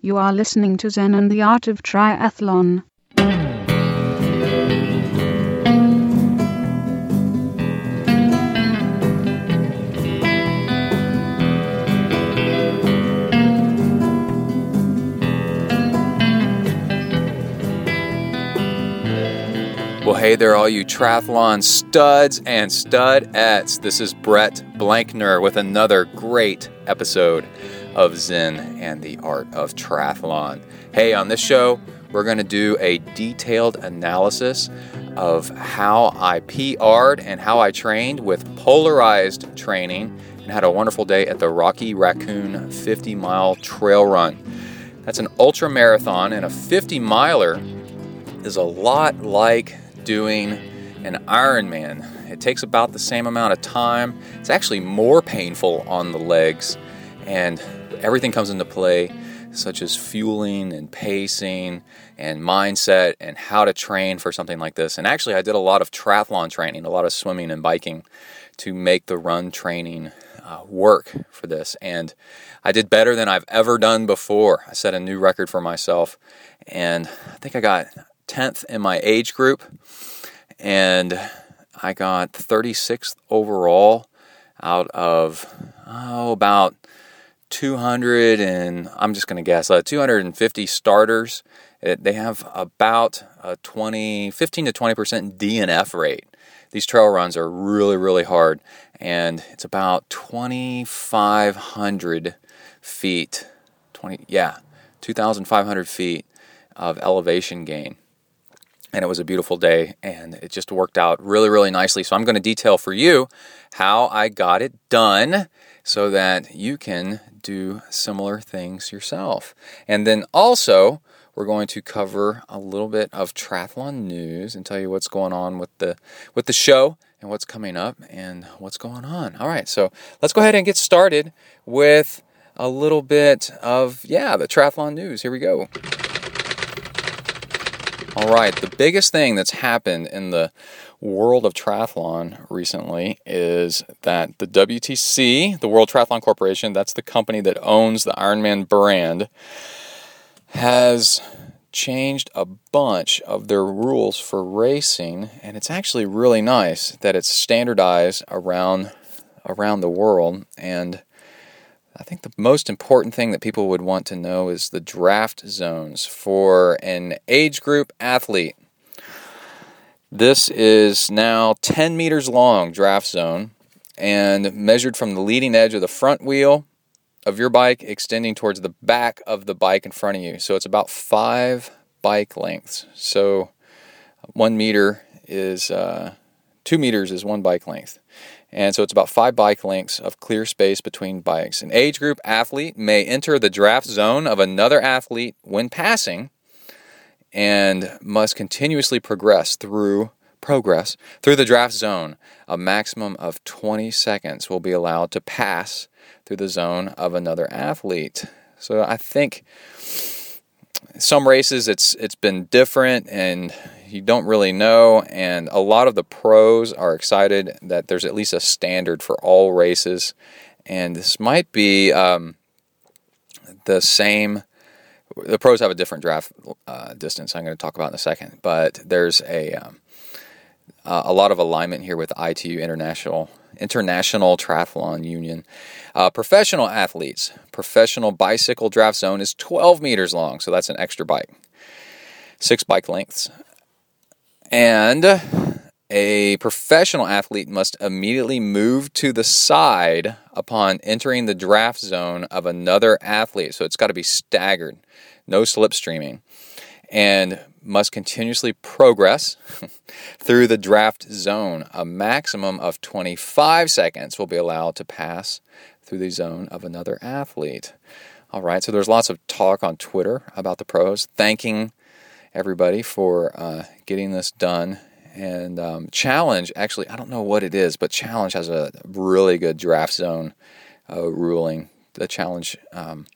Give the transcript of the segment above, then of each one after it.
You are listening to Zen and the Art of Triathlon. Well, hey there, all you triathlon studs and studettes. This is Brett Blankner with another great episode of Zen and the Art of Triathlon. Hey, on this show, we're going to do a detailed analysis of how I PR'd and how I trained with polarized training and had a wonderful day at the Rocky Raccoon 50 mile trail run. That's an ultra marathon, and a 50 miler is a lot like doing an Ironman. It takes about the same amount of time. It's actually more painful on the legs and everything comes into play, such as fueling and pacing and mindset and how to train for something like this. And actually, I did a lot of triathlon training, a lot of swimming and biking to make the run training uh, work for this. And I did better than I've ever done before. I set a new record for myself, and I think I got 10th in my age group, and I got 36th overall out of oh, about 200 and I'm just going to guess uh, 250 starters. It, they have about a 20, 15 to 20 percent DNF rate. These trail runs are really, really hard, and it's about 2,500 feet. 20, yeah, 2,500 feet of elevation gain. And it was a beautiful day, and it just worked out really, really nicely. So I'm going to detail for you how I got it done so that you can do similar things yourself. And then also, we're going to cover a little bit of triathlon news and tell you what's going on with the with the show and what's coming up and what's going on. All right, so let's go ahead and get started with a little bit of yeah, the triathlon news. Here we go. All right, the biggest thing that's happened in the world of triathlon recently is that the WTC, the World Triathlon Corporation, that's the company that owns the Ironman brand, has changed a bunch of their rules for racing and it's actually really nice that it's standardized around around the world and I think the most important thing that people would want to know is the draft zones for an age group athlete. This is now 10 meters long draft zone and measured from the leading edge of the front wheel of your bike extending towards the back of the bike in front of you. So it's about five bike lengths. So one meter is uh, two meters is one bike length. And so it's about five bike lengths of clear space between bikes. An age group athlete may enter the draft zone of another athlete when passing and must continuously progress through progress through the draft zone. A maximum of 20 seconds will be allowed to pass through the zone of another athlete. So I think some races it's it's been different and you don't really know and a lot of the pros are excited that there's at least a standard for all races and this might be um, the same the pros have a different draft uh, distance. I'm going to talk about in a second, but there's a um, a lot of alignment here with ITU International International Triathlon Union. Uh, professional athletes, professional bicycle draft zone is 12 meters long, so that's an extra bike, six bike lengths, and a professional athlete must immediately move to the side upon entering the draft zone of another athlete. So it's got to be staggered, no slipstreaming, and must continuously progress through the draft zone. A maximum of 25 seconds will be allowed to pass through the zone of another athlete. All right, so there's lots of talk on Twitter about the pros, thanking everybody for uh, getting this done and um, Challenge, actually, I don't know what it is, but Challenge has a really good draft zone uh, ruling. The Challenge um,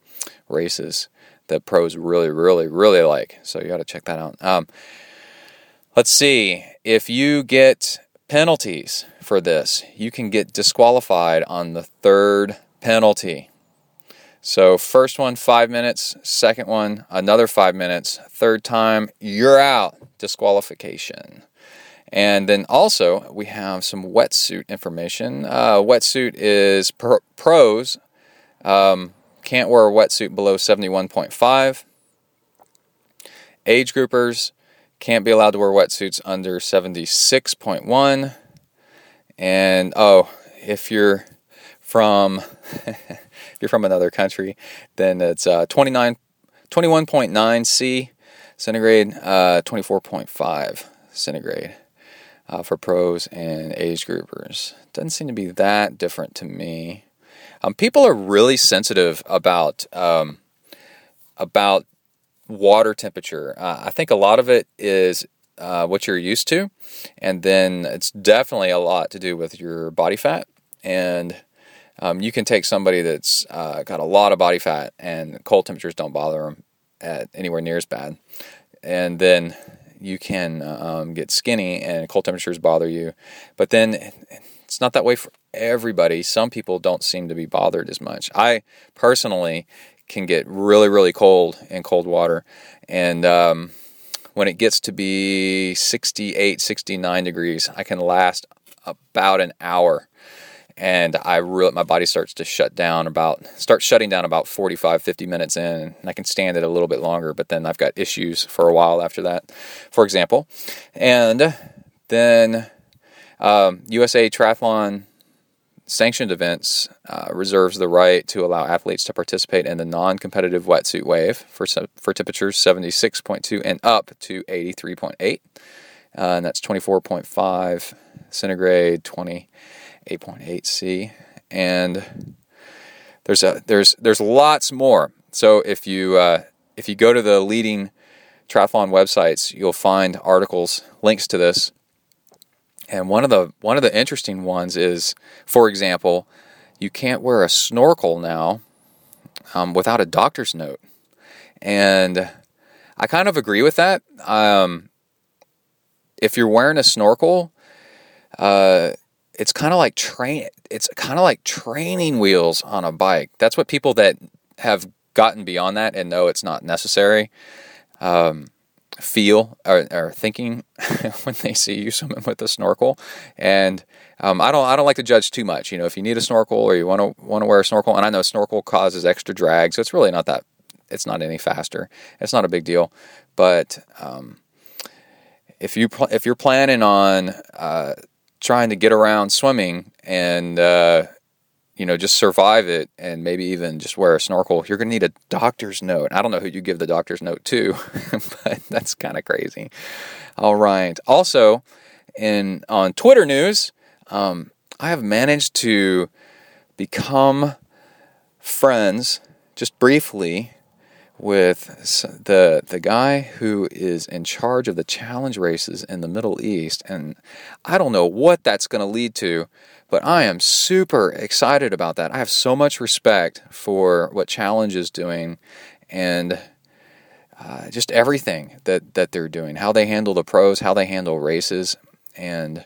races that pros really, really, really like. So you got to check that out. Um, let's see. If you get penalties for this, you can get disqualified on the third penalty. So, first one, five minutes. Second one, another five minutes. Third time, you're out. Disqualification. And then also, we have some wetsuit information. Uh, wetsuit is pros. Um, can't wear a wetsuit below 71.5. Age groupers can't be allowed to wear wetsuits under 76.1. And oh, if you're from if you're from another country, then it's uh, 29, 21.9 C centigrade, uh, 24.5 centigrade uh, for pros and age groupers. Doesn't seem to be that different to me. Um, people are really sensitive about um, about water temperature. Uh, I think a lot of it is uh, what you're used to, and then it's definitely a lot to do with your body fat. And um, you can take somebody that's uh, got a lot of body fat and cold temperatures don't bother them at anywhere near as bad, and then you can um, get skinny and cold temperatures bother you. But then it's not that way for everybody. Some people don't seem to be bothered as much. I personally can get really, really cold in cold water. And um, when it gets to be 68, 69 degrees, I can last about an hour and I really my body starts to shut down about start shutting down about 45 50 minutes in and I can stand it a little bit longer but then I've got issues for a while after that for example. And then um, USA Triathlon sanctioned events uh, reserves the right to allow athletes to participate in the non-competitive wetsuit wave for for temperatures 76.2 and up to 83.8 uh, and that's 24.5 centigrade 20 8.8c, and there's a there's there's lots more. So if you uh, if you go to the leading triathlon websites, you'll find articles, links to this. And one of the one of the interesting ones is, for example, you can't wear a snorkel now um, without a doctor's note, and I kind of agree with that. Um, if you're wearing a snorkel, uh, it's kind of like train. It's kind of like training wheels on a bike. That's what people that have gotten beyond that and know it's not necessary. Um, feel or, or thinking when they see you swimming with a snorkel. And um, I don't I don't like to judge too much. You know, if you need a snorkel or you want to want to wear a snorkel, and I know snorkel causes extra drag, so it's really not that it's not any faster. It's not a big deal, but um, if you pl- if you're planning on uh, trying to get around swimming and uh, you know, just survive it and maybe even just wear a snorkel, you're going to need a doctor's note. I don't know who you give the doctor's note to, but that's kind of crazy. All right. Also, in on Twitter news, um, I have managed to become friends just briefly with the the guy who is in charge of the challenge races in the Middle East and I don't know what that's going to lead to but I am super excited about that. I have so much respect for what Challenge is doing and uh, just everything that, that they're doing, how they handle the pros, how they handle races, and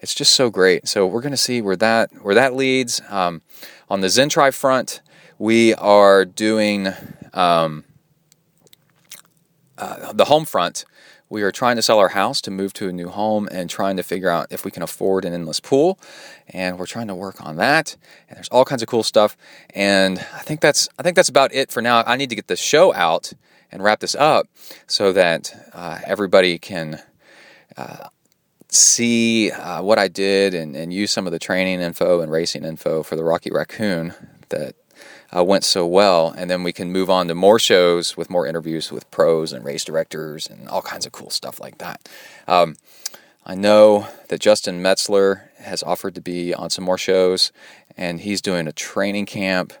it's just so great. So we're going to see where that where that leads. Um, on the Zentri front, we are doing um, uh, the home front we are trying to sell our house to move to a new home and trying to figure out if we can afford an endless pool. And we're trying to work on that. And there's all kinds of cool stuff. And I think that's I think that's about it for now. I need to get the show out and wrap this up so that uh, everybody can. Uh, see uh, what I did and, and use some of the training info and racing info for the Rocky Raccoon that uh, went so well. And then we can move on to more shows with more interviews with pros and race directors and all kinds of cool stuff like that. Um, I know that Justin Metzler has offered to be on some more shows, and he's doing a training camp.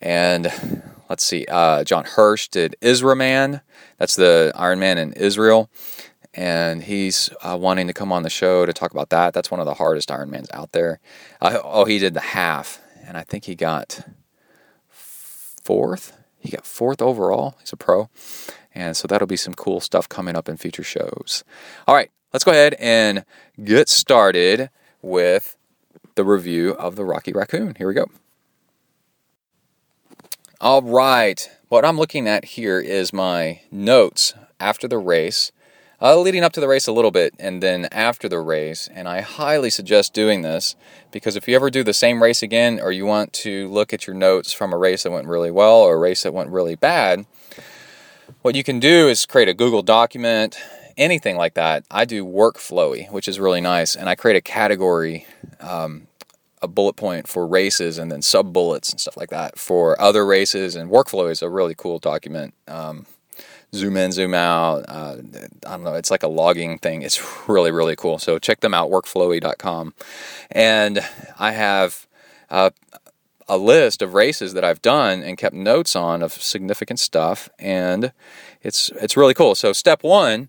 And let's see, uh, John Hirsch did Israman. That's the Ironman in Israel. And he's uh, wanting to come on the show to talk about that. That's one of the hardest Ironmans out there. Uh, oh, he did the half, and I think he got fourth. He got fourth overall. He's a pro. And so that'll be some cool stuff coming up in future shows. All right, let's go ahead and get started with the review of the Rocky Raccoon. Here we go. All right. What I'm looking at here is my notes after the race, uh, leading up to the race a little bit, and then after the race. And I highly suggest doing this because if you ever do the same race again, or you want to look at your notes from a race that went really well or a race that went really bad, what you can do is create a Google document, anything like that. I do workflowy, which is really nice, and I create a category. Um, a bullet point for races and then sub bullets and stuff like that for other races and workflow is a really cool document um, zoom in zoom out uh, i don't know it's like a logging thing. It's really really cool. So check them out workflowy.com and i have uh, a list of races that i've done and kept notes on of significant stuff and it's it's really cool. So step one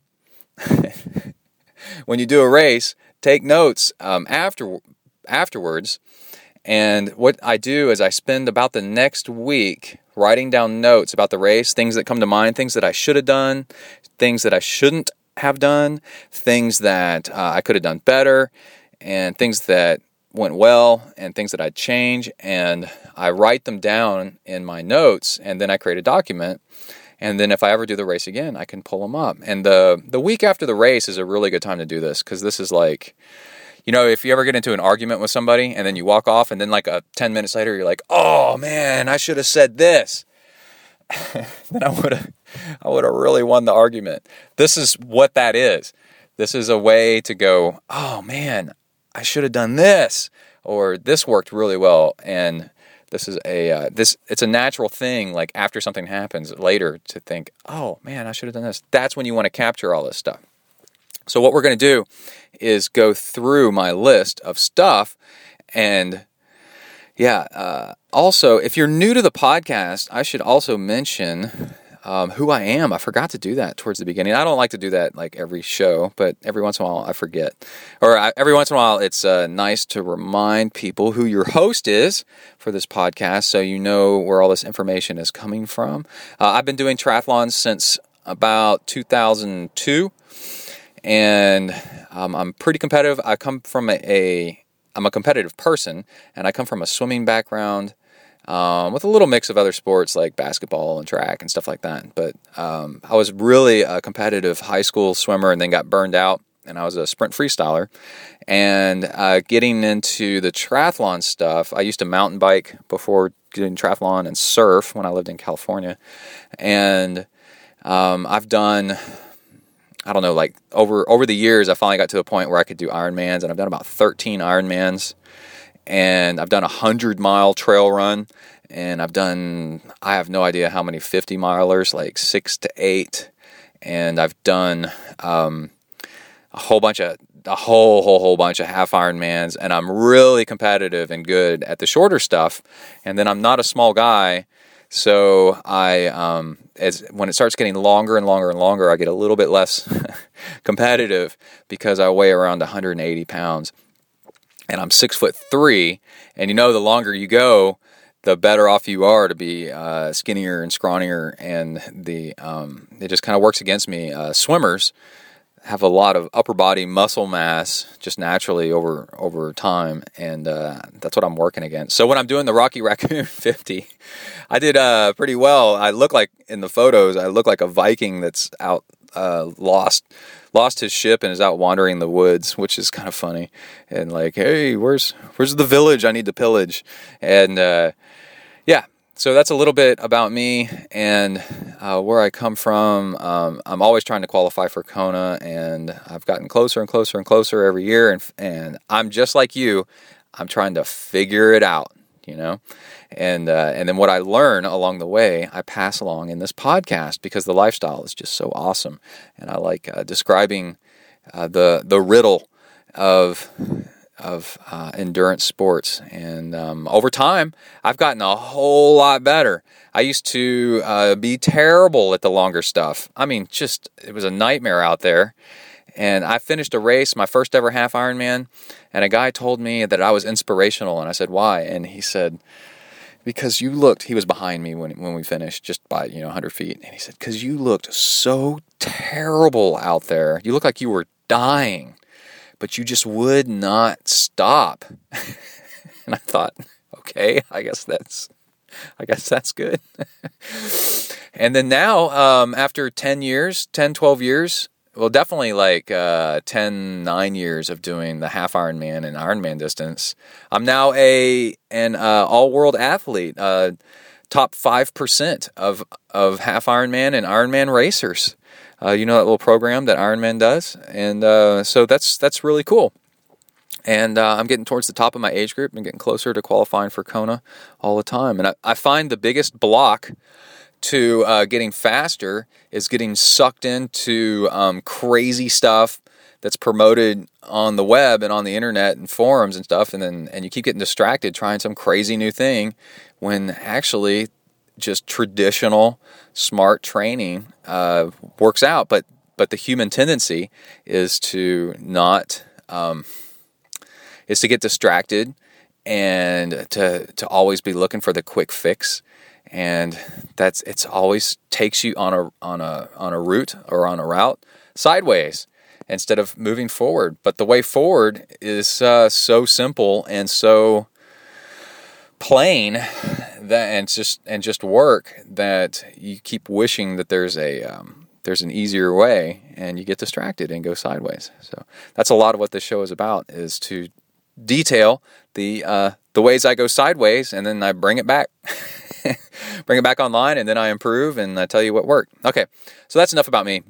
when you do a race take notes um, after afterwards. And what I do is I spend about the next week writing down notes about the race, things that come to mind, things that I should have done, things that I shouldn't have done, things that uh, I could have done better, and things that went well, and things that I'd change. And I write them down in my notes, and then I create a document. And then if I ever do the race again, I can pull them up. And the the week after the race is a really good time to do this because this is like you know, if you ever get into an argument with somebody and then you walk off and then like a 10 minutes later you're like, "Oh man, I should have said this." then I would have I would have really won the argument. This is what that is. This is a way to go, "Oh man, I should have done this." Or this worked really well and this is a uh, this it's a natural thing like after something happens later to think, "Oh man, I should have done this." That's when you want to capture all this stuff. So, what we're going to do is go through my list of stuff. And yeah, uh, also, if you're new to the podcast, I should also mention um, who I am. I forgot to do that towards the beginning. I don't like to do that like every show, but every once in a while I forget. Or I, every once in a while, it's uh, nice to remind people who your host is for this podcast so you know where all this information is coming from. Uh, I've been doing triathlons since about 2002 and um, I'm pretty competitive. I come from a, a I'm a competitive person, and I come from a swimming background um, with a little mix of other sports like basketball and track and stuff like that. But um, I was really a competitive high school swimmer, and then got burned out, and I was a sprint freestyler. And uh, getting into the triathlon stuff, I used to mountain bike before doing triathlon and surf when I lived in California, and um, I've done I don't know, like over over the years, I finally got to a point where I could do Ironmans, and I've done about 13 Ironmans, and I've done a hundred mile trail run, and I've done I have no idea how many 50 milers, like six to eight, and I've done um, a whole bunch of a whole whole whole bunch of half Ironmans, and I'm really competitive and good at the shorter stuff, and then I'm not a small guy. So I, um, as when it starts getting longer and longer and longer, I get a little bit less competitive because I weigh around 180 pounds, and I'm six foot three. And you know, the longer you go, the better off you are to be uh, skinnier and scrawnier, and the um, it just kind of works against me. Uh, swimmers have a lot of upper body muscle mass just naturally over over time, and uh, that's what I'm working against. So when I'm doing the Rocky Raccoon 50, I did uh, pretty well. I look like in the photos, I look like a Viking that's out uh, lost lost his ship and is out wandering the woods, which is kind of funny. And like, hey, where's where's the village I need to pillage? And uh, so that's a little bit about me and uh, where I come from. Um, I'm always trying to qualify for Kona, and I've gotten closer and closer and closer every year. And and I'm just like you. I'm trying to figure it out, you know. And uh, and then what I learn along the way, I pass along in this podcast because the lifestyle is just so awesome, and I like uh, describing uh, the the riddle of of uh, endurance sports. And um, over time, I've gotten a whole lot better. I used to uh, be terrible at the longer stuff. I mean, just it was a nightmare out there. And I finished a race, my first ever half Ironman, and a guy told me that I was inspirational. And I said, "Why?" And he said, "Because you looked." He was behind me when when we finished, just by you know 100 feet. And he said, "Because you looked so terrible out there. You looked like you were dying." But you just would not stop. and I thought, okay, I guess that's I guess that's good. and then now, um, after 10 years, 10, 12 years, well, definitely like uh, 10, 9 years of doing the half Ironman and Ironman distance, I'm now a an uh, all world athlete, uh, top 5% of, of half Ironman and Ironman racers. Uh, you know that little program that Ironman does? And uh, so that's, that's really cool. And uh, I'm getting towards the top of my age group and getting closer to qualifying for Kona all the time. And I, I find the biggest block to uh, getting faster is getting sucked into um, crazy stuff that's promoted on the web and on the internet and forums and stuff, and then and you keep getting distracted trying some crazy new thing when actually just traditional smart training uh, works out. But but the human tendency is to not um, is to get distracted and to to always be looking for the quick fix and that's it's always takes you on a on a on a route or on a route sideways instead of moving forward. But the way forward is uh, so simple and so plain that and just and just work that you keep wishing that there's a um, there's an easier way and you get distracted and go sideways. So that's a lot of what this show is about is to detail the uh, the ways I go sideways and then I bring it back. bring it back online, and then I improve and I tell you what worked. Okay, so that's enough about me.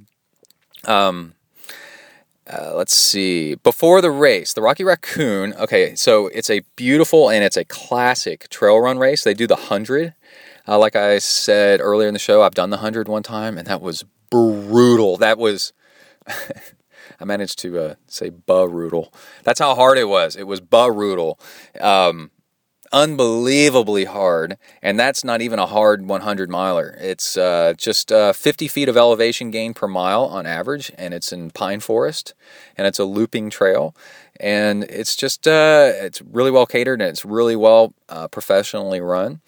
Um, uh, let's see. Before the race, the Rocky Raccoon. Okay, so it's a beautiful and it's a classic trail run race. They do the hundred. Uh, like I said earlier in the show, I've done the hundred one time, and that was brutal. That was. I managed to uh, say brutal. That's how hard it was. It was brutal. Um, unbelievably hard, and that's not even a hard 100 miler. It's uh, just uh, 50 feet of elevation gain per mile on average, and it's in pine forest, and it's a looping trail, and it's just uh, it's really well catered and it's really well uh, professionally run,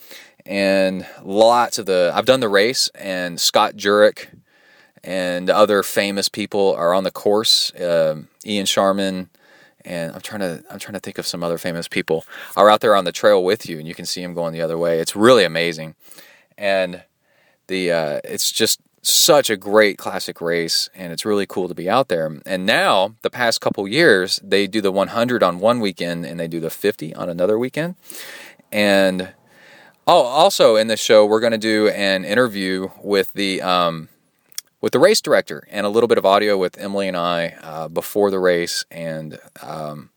and lots of the I've done the race, and Scott Jurek and other famous people are on the course. Um, Ian Sharman and I'm trying to I'm trying to think of some other famous people are out there on the trail with you, and you can see them going the other way. It's really amazing, and the uh, it's just such a great classic race, and it's really cool to be out there. And now, the past couple years, they do the 100 on one weekend, and they do the 50 on another weekend, and oh, also in this show, we're going to do an interview with the um, with the race director and a little bit of audio with Emily and I uh, before the race and um,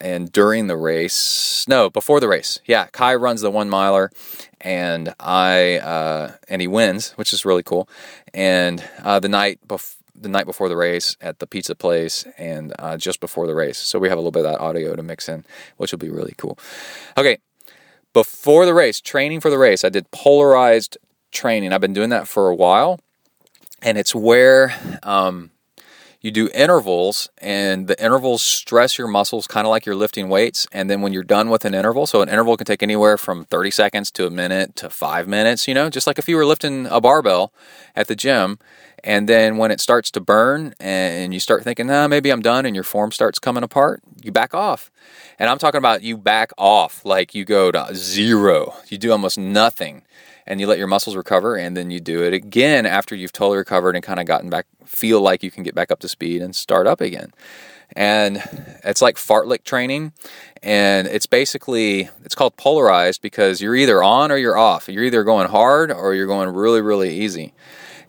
and during the race. No, before the race. Yeah, Kai runs the one miler, and I uh, and he wins, which is really cool. And uh, the night before. The night before the race at the pizza place, and uh, just before the race, so we have a little bit of that audio to mix in, which will be really cool. Okay, before the race, training for the race, I did polarized training. I've been doing that for a while and it's where um, you do intervals and the intervals stress your muscles kind of like you're lifting weights and then when you're done with an interval so an interval can take anywhere from 30 seconds to a minute to five minutes you know just like if you were lifting a barbell at the gym and then when it starts to burn and you start thinking nah maybe i'm done and your form starts coming apart you back off. And i'm talking about you back off like you go to zero you do almost nothing and you let your muscles recover and then you do it again after you've totally recovered and kind of gotten back feel like you can get back up to speed and start up again. And it's like fartlek training and it's basically it's called polarized because you're either on or you're off. You're either going hard or you're going really really easy.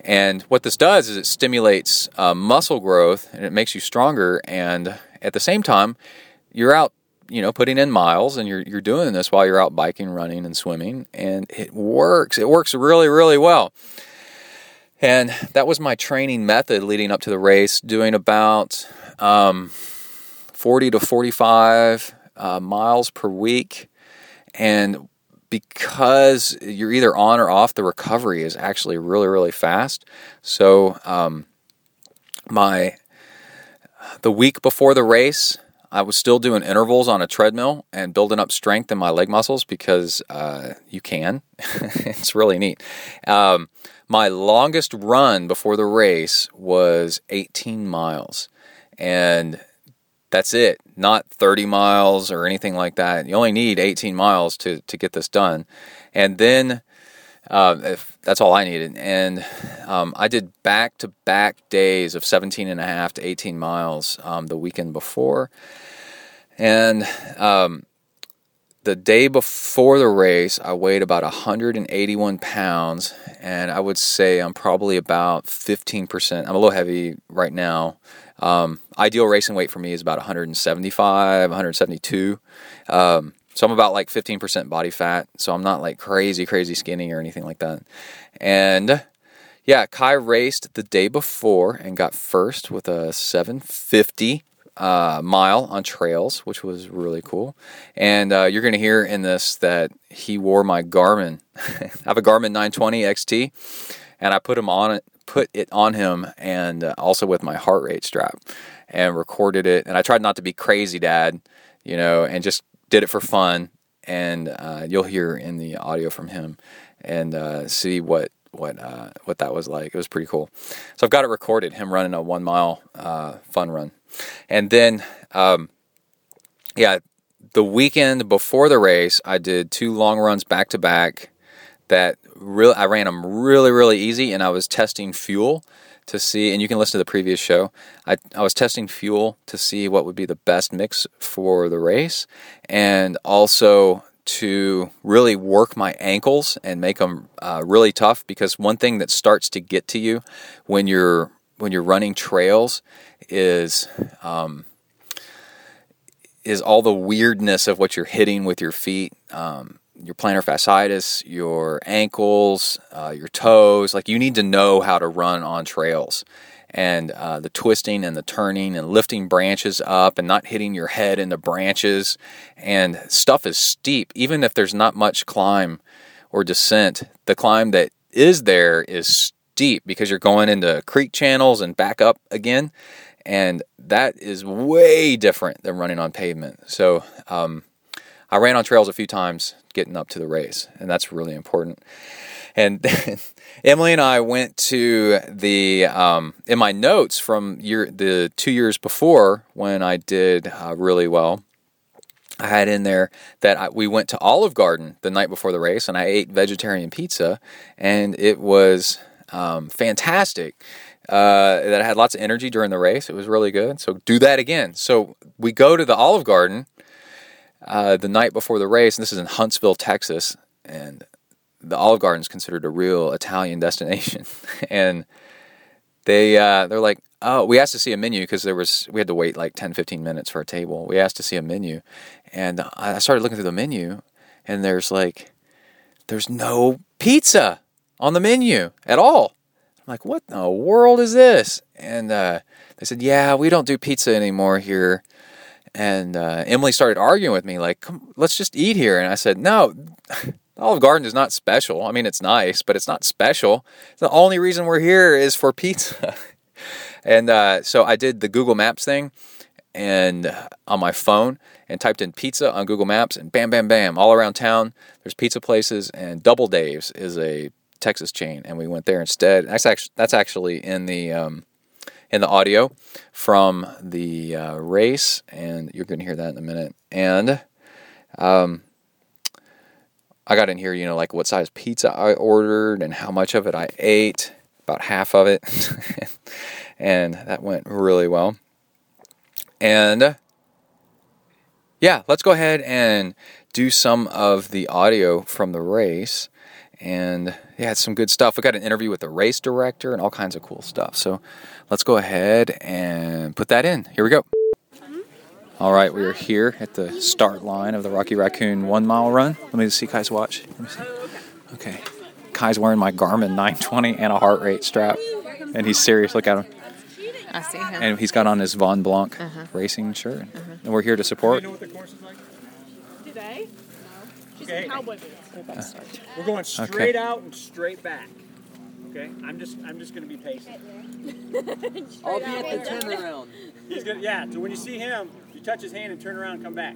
And what this does is it stimulates uh, muscle growth and it makes you stronger and at the same time you're out you know, putting in miles and you're, you're doing this while you're out biking, running, and swimming. And it works. It works really, really well. And that was my training method leading up to the race, doing about um, 40 to 45 uh, miles per week. And because you're either on or off, the recovery is actually really, really fast. So, um, my the week before the race, I was still doing intervals on a treadmill and building up strength in my leg muscles because uh, you can. it's really neat. Um, my longest run before the race was 18 miles. And that's it, not 30 miles or anything like that. You only need 18 miles to, to get this done. And then uh, if that's all I needed. And um, I did back to back days of 17 and a half to 18 miles um, the weekend before. And um, the day before the race, I weighed about 181 pounds, and I would say I'm probably about 15%. I'm a little heavy right now. Um, ideal racing weight for me is about 175, 172. Um, so I'm about like 15% body fat. So I'm not like crazy, crazy skinny or anything like that. And yeah, Kai raced the day before and got first with a 750 uh, mile on trails, which was really cool. And uh, you're going to hear in this that he wore my Garmin. I have a Garmin 920 XT, and I put him on it, put it on him, and uh, also with my heart rate strap, and recorded it. And I tried not to be crazy, Dad, you know, and just did it for fun. And uh, you'll hear in the audio from him and uh, see what what uh, what that was like. It was pretty cool. So I've got it recorded. Him running a one mile fun run. And then, um, yeah, the weekend before the race, I did two long runs back to back. That really, I ran them really, really easy, and I was testing fuel to see. And you can listen to the previous show. I I was testing fuel to see what would be the best mix for the race, and also to really work my ankles and make them uh, really tough because one thing that starts to get to you when you're when you're running trails is um, is all the weirdness of what you're hitting with your feet, um, your plantar fasciitis, your ankles, uh, your toes. Like you need to know how to run on trails, and uh, the twisting and the turning and lifting branches up and not hitting your head in the branches. And stuff is steep, even if there's not much climb or descent. The climb that is there is steep because you're going into creek channels and back up again. And that is way different than running on pavement. So um, I ran on trails a few times getting up to the race, and that's really important. And Emily and I went to the um, in my notes from year the two years before when I did uh, really well. I had in there that I, we went to Olive Garden the night before the race, and I ate vegetarian pizza, and it was um, fantastic. Uh, that I had lots of energy during the race. It was really good. So do that again. So we go to the Olive Garden uh, the night before the race, and this is in Huntsville, Texas, and the Olive Garden is considered a real Italian destination. and they uh, they're like, oh, we asked to see a menu because there was we had to wait like 10, 15 minutes for a table. We asked to see a menu, and I started looking through the menu, and there's like, there's no pizza on the menu at all. I'm like, what in the world is this? And uh, they said, yeah, we don't do pizza anymore here. And uh, Emily started arguing with me, like, let's just eat here. And I said, no, Olive Garden is not special. I mean, it's nice, but it's not special. The only reason we're here is for pizza. and uh, so I did the Google Maps thing and uh, on my phone and typed in pizza on Google Maps and bam, bam, bam, all around town. There's pizza places and Double Dave's is a Texas chain, and we went there instead. That's actually that's actually in the um, in the audio from the uh, race, and you're going to hear that in a minute. And um, I got in here, you know, like what size pizza I ordered and how much of it I ate, about half of it, and that went really well. And yeah, let's go ahead and do some of the audio from the race and yeah, it's some good stuff. We got an interview with the race director and all kinds of cool stuff. So let's go ahead and put that in. Here we go. All right, we are here at the start line of the Rocky Raccoon one mile run. Let me just see Kai's watch. Let me see. Okay. Kai's wearing my Garmin 920 and a heart rate strap, and he's serious. Look at him. I see him. And he's got on his Von Blanc uh-huh. racing shirt. Uh-huh. And we're here to support. Do they? She's okay. cowboy uh, we're going straight okay. out and straight back. Okay, I'm just I'm just gonna be patient. I'll be at the turnaround. He's gonna yeah. So when you see him, you touch his hand and turn around and come back.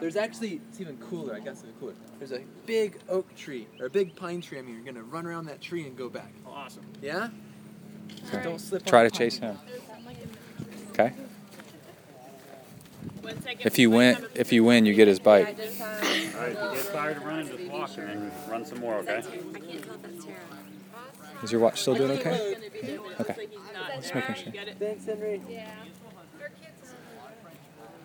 There's actually it's even cooler. I guess it's cooler. There's a big oak tree or a big pine tree. I mean, you're gonna run around that tree and go back. Awesome. Yeah. So don't slip. Try to chase him. Okay. If you win, if you win, you get his bike. All right, if you get tired of running, just walk and then run some more, okay? Is your watch still doing okay? Okay. Just making sure. Thanks, Henry.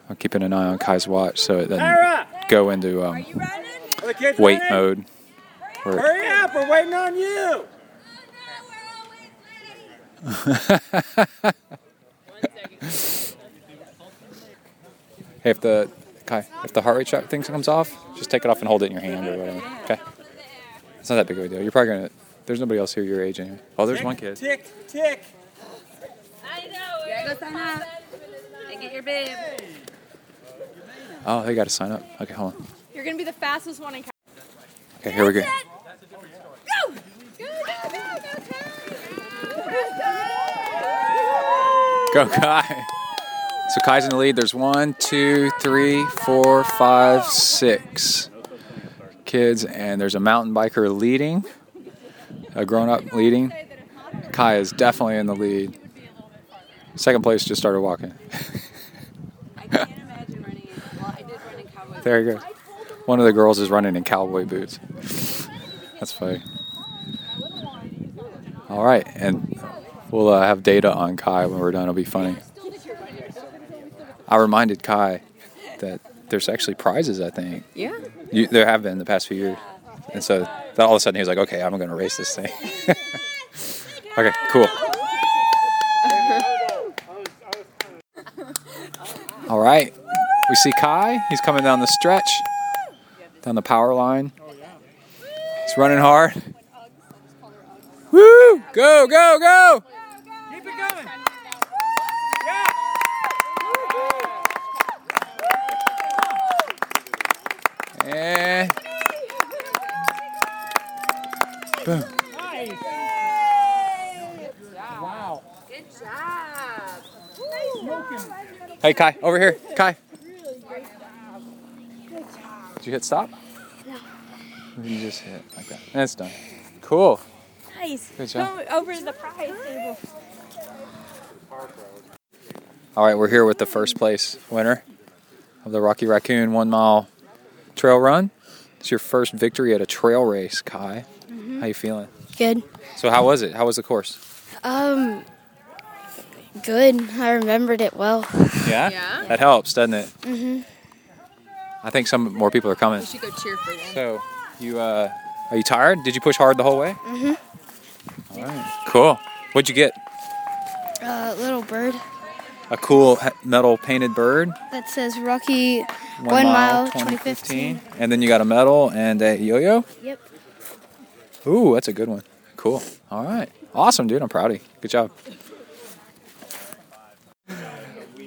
I'm keeping an eye on Kai's watch so it doesn't go into um, Are the kids wait ready? mode. Where Hurry up, we're waiting on you. Hey, if the Kai, if the heart rate shot thing comes off, just take it off and hold it in your hand or whatever. Okay. It's not that big of a deal. You're probably gonna. There's nobody else here your age anyway. Oh, there's tick, one kid. Tick, tick. I know. Go sign up and get your bib. Oh, they got to sign up. Okay, hold on. You're gonna be the fastest one in. Cal- Okay, here we go. Go! go. Go, Kai. So Kai's in the lead. There's one, two, three, four, five, six kids, and there's a mountain biker leading, a grown up leading. Kai is definitely in the lead. Second place just started walking. I can't imagine running in. Well, I did run in cowboy. There you go. One of the girls is running in cowboy boots. That's funny. All right, and we'll uh, have data on Kai when we're done. It'll be funny. I reminded Kai that there's actually prizes. I think Yeah. you, there have been the past few years, and so then all of a sudden he was like, "Okay, I'm going to race this thing." okay, cool. All right, we see Kai. He's coming down the stretch, down the power line. He's running hard. Woo! Go, go, go! Keep it going. And boom. Wow. Good job. Hey, Kai, over here. Kai. Did you hit stop? No. You just hit like that. That's done. Cool. Nice. Good job. Go over to the prize table. All right, we're here with the first place winner of the Rocky Raccoon one mile trail run. It's your first victory at a trail race, Kai. How you feeling? Good. So how was it? How was the course? Um, good. I remembered it well. Yeah. Yeah? That helps, doesn't it? Mm-hmm. I think some more people are coming. We should go cheer for them. So you uh, are you tired? Did you push hard the whole way? Mm-hmm. All right. Cool. What'd you get? Uh, little bird A cool he- metal painted bird. that says Rocky One Mile 2015. And then you got a medal and a yo-yo. Yep. Ooh, that's a good one. Cool. All right. Awesome, dude. I'm proud of you. Good job.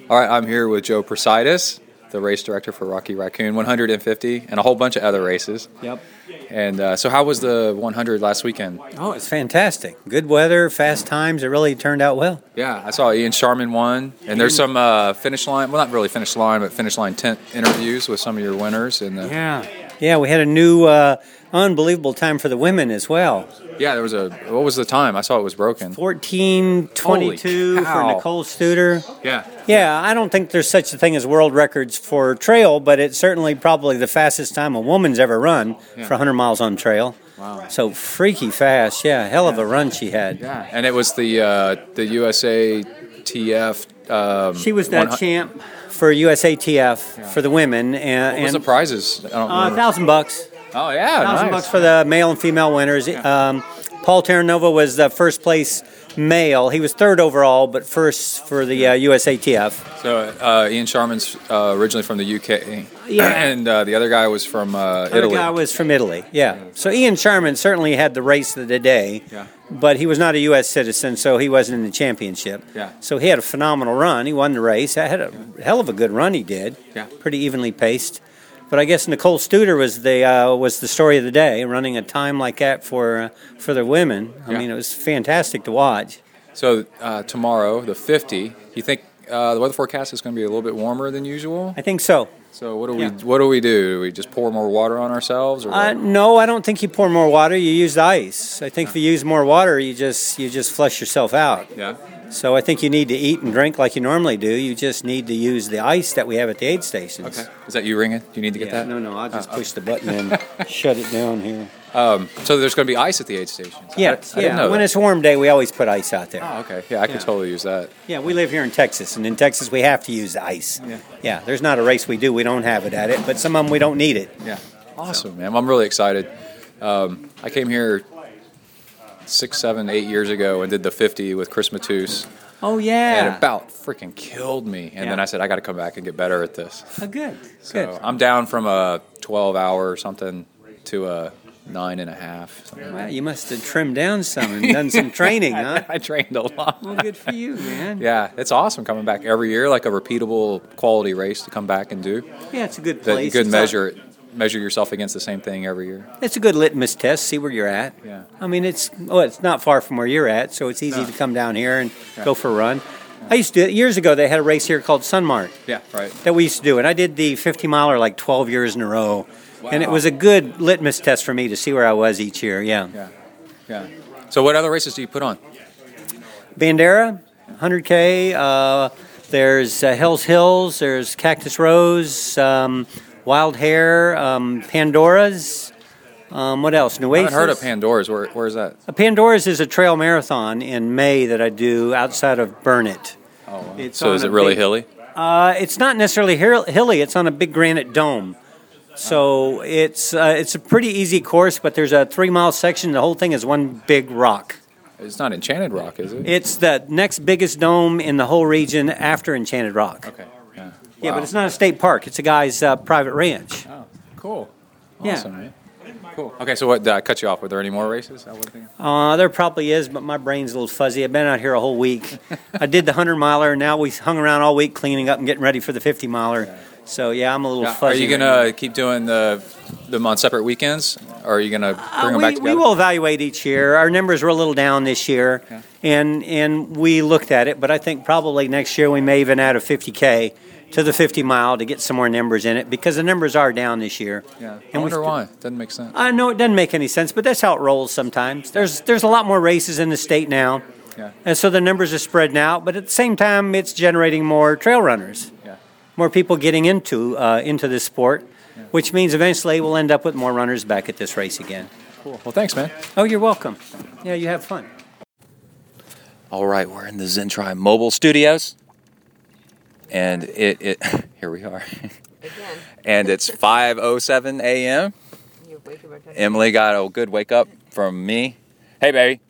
All right, I'm here with Joe Prusaitis, the race director for Rocky Raccoon 150 and a whole bunch of other races. Yep. And uh, so, how was the 100 last weekend? Oh, it's fantastic. Good weather, fast times. It really turned out well. Yeah, I saw Ian Sharman won, and there's some uh, finish line. Well, not really finish line, but finish line tent interviews with some of your winners. And the, Yeah. Yeah, we had a new uh, unbelievable time for the women as well. yeah, there was a. What was the time? I saw it was broken. 1422 for cow. Nicole Studer. Yeah. Yeah, I don't think there's such a thing as world records for trail, but it's certainly probably the fastest time a woman's ever run Yeah. for 100 miles on trail. Wow. So freaky fast. Yeah, hell of a run she had. Yeah, and it was the uh, the USA TF. Um, She was that champ for USATF for the women, and, What was the prizes? Uh, remember. thousand bucks. Oh yeah, thousand nice. bucks for the male and female winners. Um, Paul Terranova was the first place male. He was third overall, but first for the uh, USATF. So uh, Ian Sharman's uh, originally from the UK. Yeah. and uh, the other guy was from uh, The Italy. guy was from Italy. Yeah. So Ian Sharman certainly had the race of the day. Yeah. But he was not a U.S. citizen, so he wasn't in the championship. Yeah. So he had a phenomenal run. He won the race. I had a hell of a good run. He did. Yeah. Pretty evenly paced. But I guess Nicole Studer was the uh, was the story of the day, running a time like that for uh, for the women. I Yeah. mean, it was fantastic to watch. So uh, tomorrow, the 50. You think uh, the weather forecast is going to be a little bit warmer than usual? I think so. So what do we what do we do? Do we just pour more water on ourselves, or Uh, no, I don't think you pour more water. You use the ice. I think if you use more water, you just you just flush yourself out. yeah? So I think you need to eat and drink like you normally do. You just need to use the ice that we have at the aid stations. Okay. Is that you ringing? Do you need to get Yeah, that? no, no. I'll just Uh, push the button and shut it down here. Um, so there's going to be ice at the aid stations. I- I, yeah. when that. it's a warm day, we always put ice out there. Oh, okay. Yeah, I could Yeah. totally use that. Yeah, we live here in Texas, and in Texas we have to use the ice. Yeah. Yeah, there's not a race we do we don't have it at it, but some of them we don't need it. Yeah. Awesome, man. I'm really excited. Um, I came here six, seven, eight years ago and did the 50 with Chris Matus, Oh yeah. it about freaking killed me. And then I said, I got to come back and get better at this. Oh, good. So Good. I'm down from a 12 hour or something to a nine and a half. Well, you must have trimmed down some and done some training, huh? I trained a lot. Well, good for you, man. Yeah, it's awesome coming back every year, like a repeatable quality race to come back and do. Yeah, it's a good place. could It's measure measure yourself against the same thing every year. It's a good litmus test. See where you're at. Yeah. I mean, it's well, it's not far from where you're at, so it's easy No. to come down here and Yeah. go for a run. I used to years ago. They had a race here called Sunmart Yeah, right. that we used to do, and I did the 50 miler like 12 years in a row, and it was a good litmus test for me to see where I was each year. Yeah. Yeah, yeah. So what other races do you put on? Bandera, 100K. Uh, there's uh, Hell's Hills. There's Cactus Rose, um, Wild Hare, um, Pandora's. Um, what else? I Nueces. haven't heard of Pandora's. Where, where's that? Uh, Pandora's is a trail marathon in May that I do outside of Burnet. Oh, It's so is it really big- hilly? Uh, it's not necessarily hilly. It's on a big granite dome. So it's uh, it's a pretty easy course, but there's a three mile section. The whole thing is one big rock. It's not Enchanted Rock, is it? It's the next biggest dome in the whole region after Enchanted Rock. Okay. Yeah. Wow. but it's not a state park. It's a guy's uh, private ranch. Oh, cool. Yeah. Awesome, man. Cool. Okay, so what? Did I cut you off? Were there any more races? I wasn't thinking. Uh, there probably is, but my brain's a little fuzzy. I've been out here a whole week. I did the 100 miler. And now we hung around all week cleaning up and getting ready for the 50 miler. So, yeah, I'm a little Yeah, Are fuzzy. you right gonna keep doing the them on separate weekends, or are you gonna bring Uh, them back we together? We will evaluate each year. Our numbers were a little down this year, and and we looked at it. But I think probably next year we may even add a 50k to the 50 mile to get some more numbers in it because the numbers are down this year. Yeah. I And we wonder st- why. Doesn't make sense. I know it doesn't make any sense, but that's how it rolls sometimes. There's there's a lot more races in the state now, Yeah. and so the numbers are spreading out. But at the same time, it's generating more trail runners, Yeah. more people getting into uh, into this sport, yeah. which means eventually we'll end up with more runners back at this race again. Cool. Well, thanks, man. Oh, you're welcome. Yeah, you have fun. All right, we're in the Zentri Mobile Studios, and it, it here we are, Again, and it's 5:07 a.m. you wake up at ten. Emily got a good wake up from me. Hey, baby,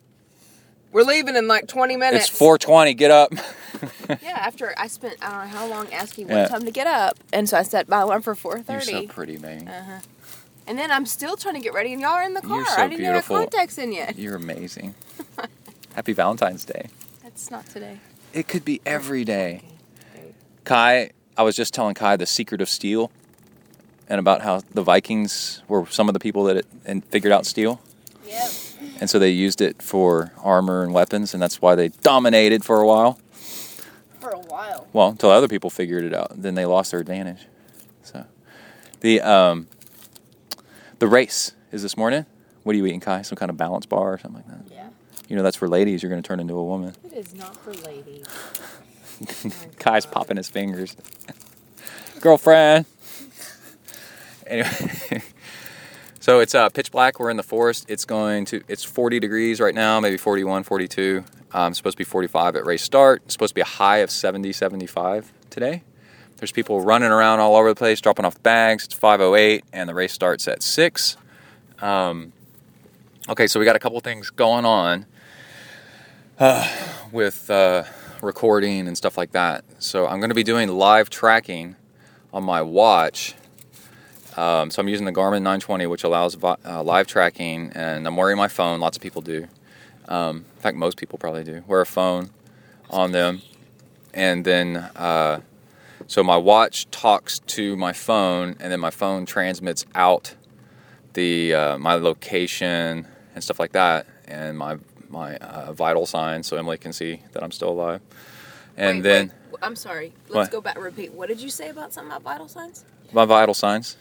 We're leaving in like 20 minutes. it's 4:20. Get up. Yeah, after I spent I don't know how long asking Yeah. time to get up, and so I set my alarm for 4:30. You're so pretty, baby. Uh-huh. And then I'm still trying to get ready, and y'all are in the car. You're so I didn't beautiful. have my contacts in yet. You're amazing. Happy Valentine's Day. That's not today. It could be every day. Great. Kai, I was just telling Kai the secret of steel and about how the Vikings were some of the people that it, and figured out steel. Yep. And so they used it for armor and weapons, and that's why they dominated for a while. For a while. Well, until other people figured it out, then they lost their advantage. So, the um, the race is this morning. What are you eating, Kai? Some kind of balance bar or something like that? Yeah. You know, that's for ladies. You're going to turn into a woman. It is not for ladies. Kai's popping his fingers. Girlfriend. Anyway, so it's uh, pitch black. We're in the forest. It's going to. It's 40 degrees right now, maybe 41, 42. Um, supposed to be 45 at race start. It's supposed to be a high of 70, 75 today. There's people running around all over the place, dropping off bags. It's 5:08, and the race starts at six. Um, okay, so we got a couple things going on uh, with. Uh, recording and stuff like that. So I'm going to be doing live tracking on my watch. Um, so I'm using the Garmin 920, which allows uh, live tracking, and I'm wearing my phone. Lots of people do. Um, in fact, most people probably do wear a phone on them, and then uh, so my watch talks to my phone, and then my phone transmits out the uh, my location and stuff like that, and my my uh, vital signs, so Emily can see that I'm still alive. And Wait, then wait, I'm sorry. Let's What? go back. Repeat. What did you say about something about vital signs? My vital signs.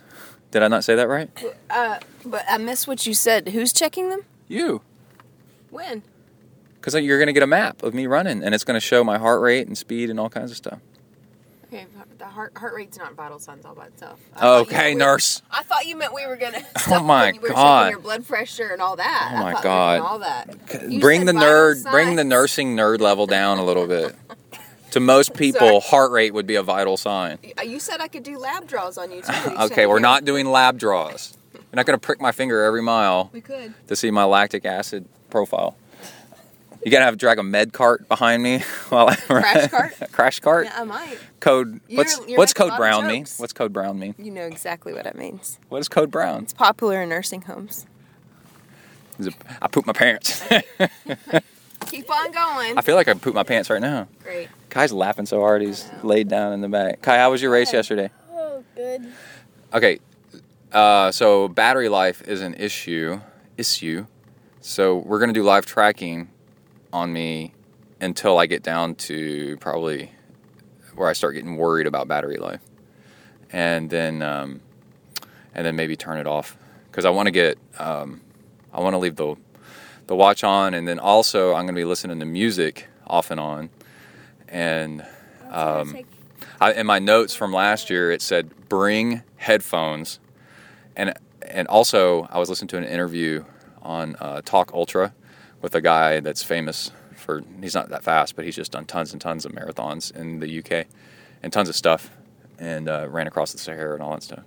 Did I not say that right? Uh, but I missed what you said. Who's checking them? You. When? Because you're going to get a map of me running, and it's going to show my heart rate and speed and all kinds of stuff. Okay, the heart heart rate's not vital signs all by itself. I you Okay, we- nurse. I thought you meant we were gonna. Oh my you were God. Your blood pressure and all that. Oh my we were God. doing All that. You bring the nerd, bring the nursing nerd level down a little bit. to most people, Sorry. heart rate would be a vital sign. Uh, You said I could do lab draws on you too. Okay, we're here. not doing lab draws. You're not going to prick my finger every mile We could. to see my lactic acid profile. You gotta have to drag a med cart behind me while I Crash cart? crash cart. Yeah, I might. Code. You're- what's you're what's code brown mean? What's code brown mean? You know exactly what it means. What is code brown? It's popular in nursing homes. Is it- I poop my pants. Keep on going. I feel like I pooped my pants right now. Great. Kai's laughing so hard he's laid down in the back. Kai, how was your race yesterday? Oh, good. Okay, uh, so battery life is an issue. Issue. So we're gonna do live tracking on me until I get down to probably where I start getting worried about battery life, and then um, and then maybe turn it off. Because I want to get um, I want to leave the the watch on, and then also I'm gonna be listening to music off and on, and um, I, in my notes from last year, it said bring headphones, and and also I was listening to an interview on uh, Talk Ultra with a guy that's famous for he's not that fast, but he's just done tons and tons of marathons in the UK and tons of stuff, and uh, ran across the Sahara and all that stuff,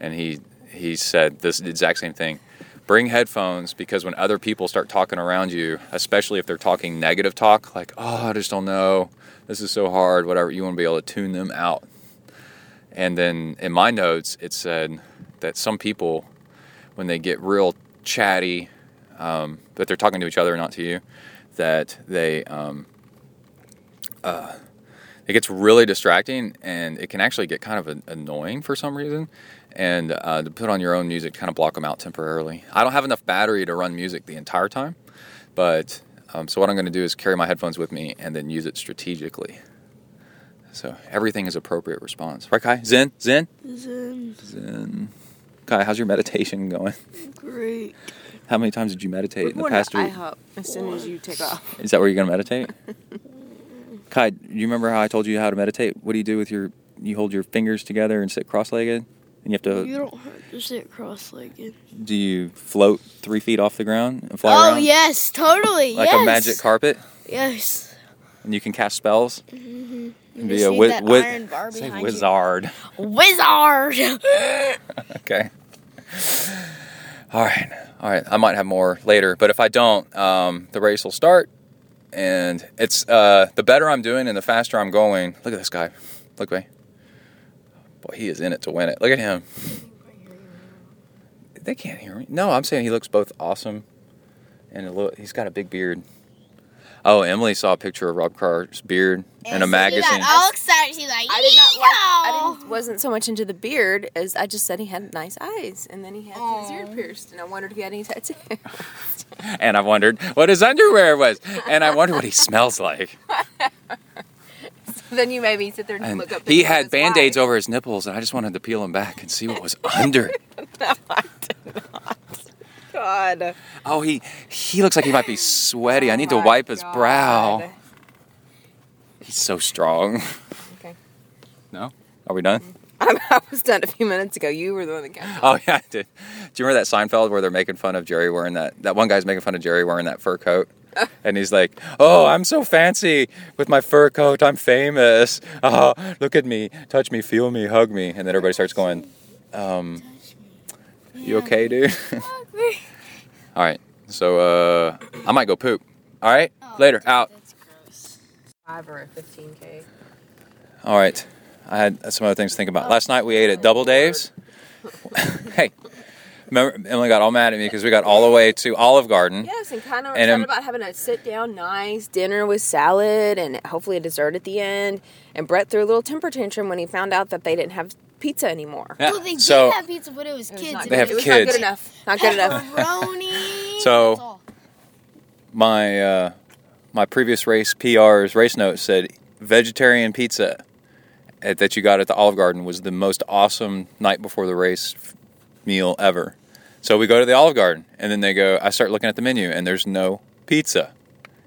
and he he said this exact same thing. Bring headphones because when other people start talking around you, especially if they're talking negative talk, like, oh, I just don't know, this is so hard, whatever, you want to be able to tune them out. And then in my notes, it said that some people, when they get real chatty, um, that they're talking to each other, and not to you, that they, um, uh, it gets really distracting and it can actually get kind of an- annoying for some reason. And uh, to put on your own music, kind of block them out temporarily. I don't have enough battery to run music the entire time, but um, so what I'm going to do is carry my headphones with me and then use it strategically. So everything is appropriate response. Right, Kai? Zen? Zen? Zen. Zen. Kai, how's your meditation going? Great. How many times did you meditate in the past week? IHOP as soon as you take off. Is that where you're going to meditate? Kai, do you remember how I told you how to meditate? What do you do with your, you hold your fingers together and sit cross-legged? And you have to, You don't have to sit cross-legged. do you float three feet off the ground and fly Oh around? yes, totally. Like yes. a magic carpet? Yes. And you can cast spells? Mm-hmm. And be a wi- that wi- say behind you. wizard. Wizard. okay. All right. All right. I might have more later, but if I don't, um, the race will start. And it's uh, the better I'm doing and the faster I'm going. Look at this guy. Look at me. Boy, he is in it to win it. Look at him. They can't hear me. No, I'm saying he looks both awesome and a little, he's got a big beard. Oh, Emily saw a picture of Rob Krar's beard in a magazine. Got all excited. She's like, I did not like. I didn't, wasn't so much into the beard as I just said he had nice eyes, and then he had his ear pierced, and I wondered if he had any tattoos. and I wondered what his underwear was, and I wonder what he smells like. then you made me sit there and, And look up. he had band aids over his nipples, and I just wanted to peel them back and see what was under. God. Oh, he he looks like he might be sweaty. I need to wipe his brow. He's so strong. Okay. No? Are we done? I, I was done a few minutes ago. You were the one that kept. Oh yeah, I did. Do you remember that Seinfeld where they're making fun of Jerry wearing that? That one guy's making fun of Jerry wearing that fur coat, and he's like, "Oh, I'm so fancy with my fur coat. I'm famous. Oh, look at me, touch me, feel me, hug me." And then everybody starts going, um, "You okay, dude?" All right. So uh, I might go poop. All right. Later. Out. Five or a fifteen k. All right. I had some other things to think about. Last night we ate at Double Dave's. hey, remember Emily got all mad at me because we got all the way to Olive Garden. Yes, and kind of And, excited about having a sit down, nice dinner with salad and hopefully a dessert at the end. And Brett threw a little temper tantrum when he found out that they didn't have pizza anymore. Yeah, Well, they so- did have pizza, but it was It was kids. not It They have it was kids. not good enough. Not good enough. So- My uh, my previous race PR's race note said vegetarian pizza at, that you got at the Olive Garden was the most awesome night before the race f- meal ever. So we go to the Olive Garden, and then they go. I start looking at the menu, and there's no pizza,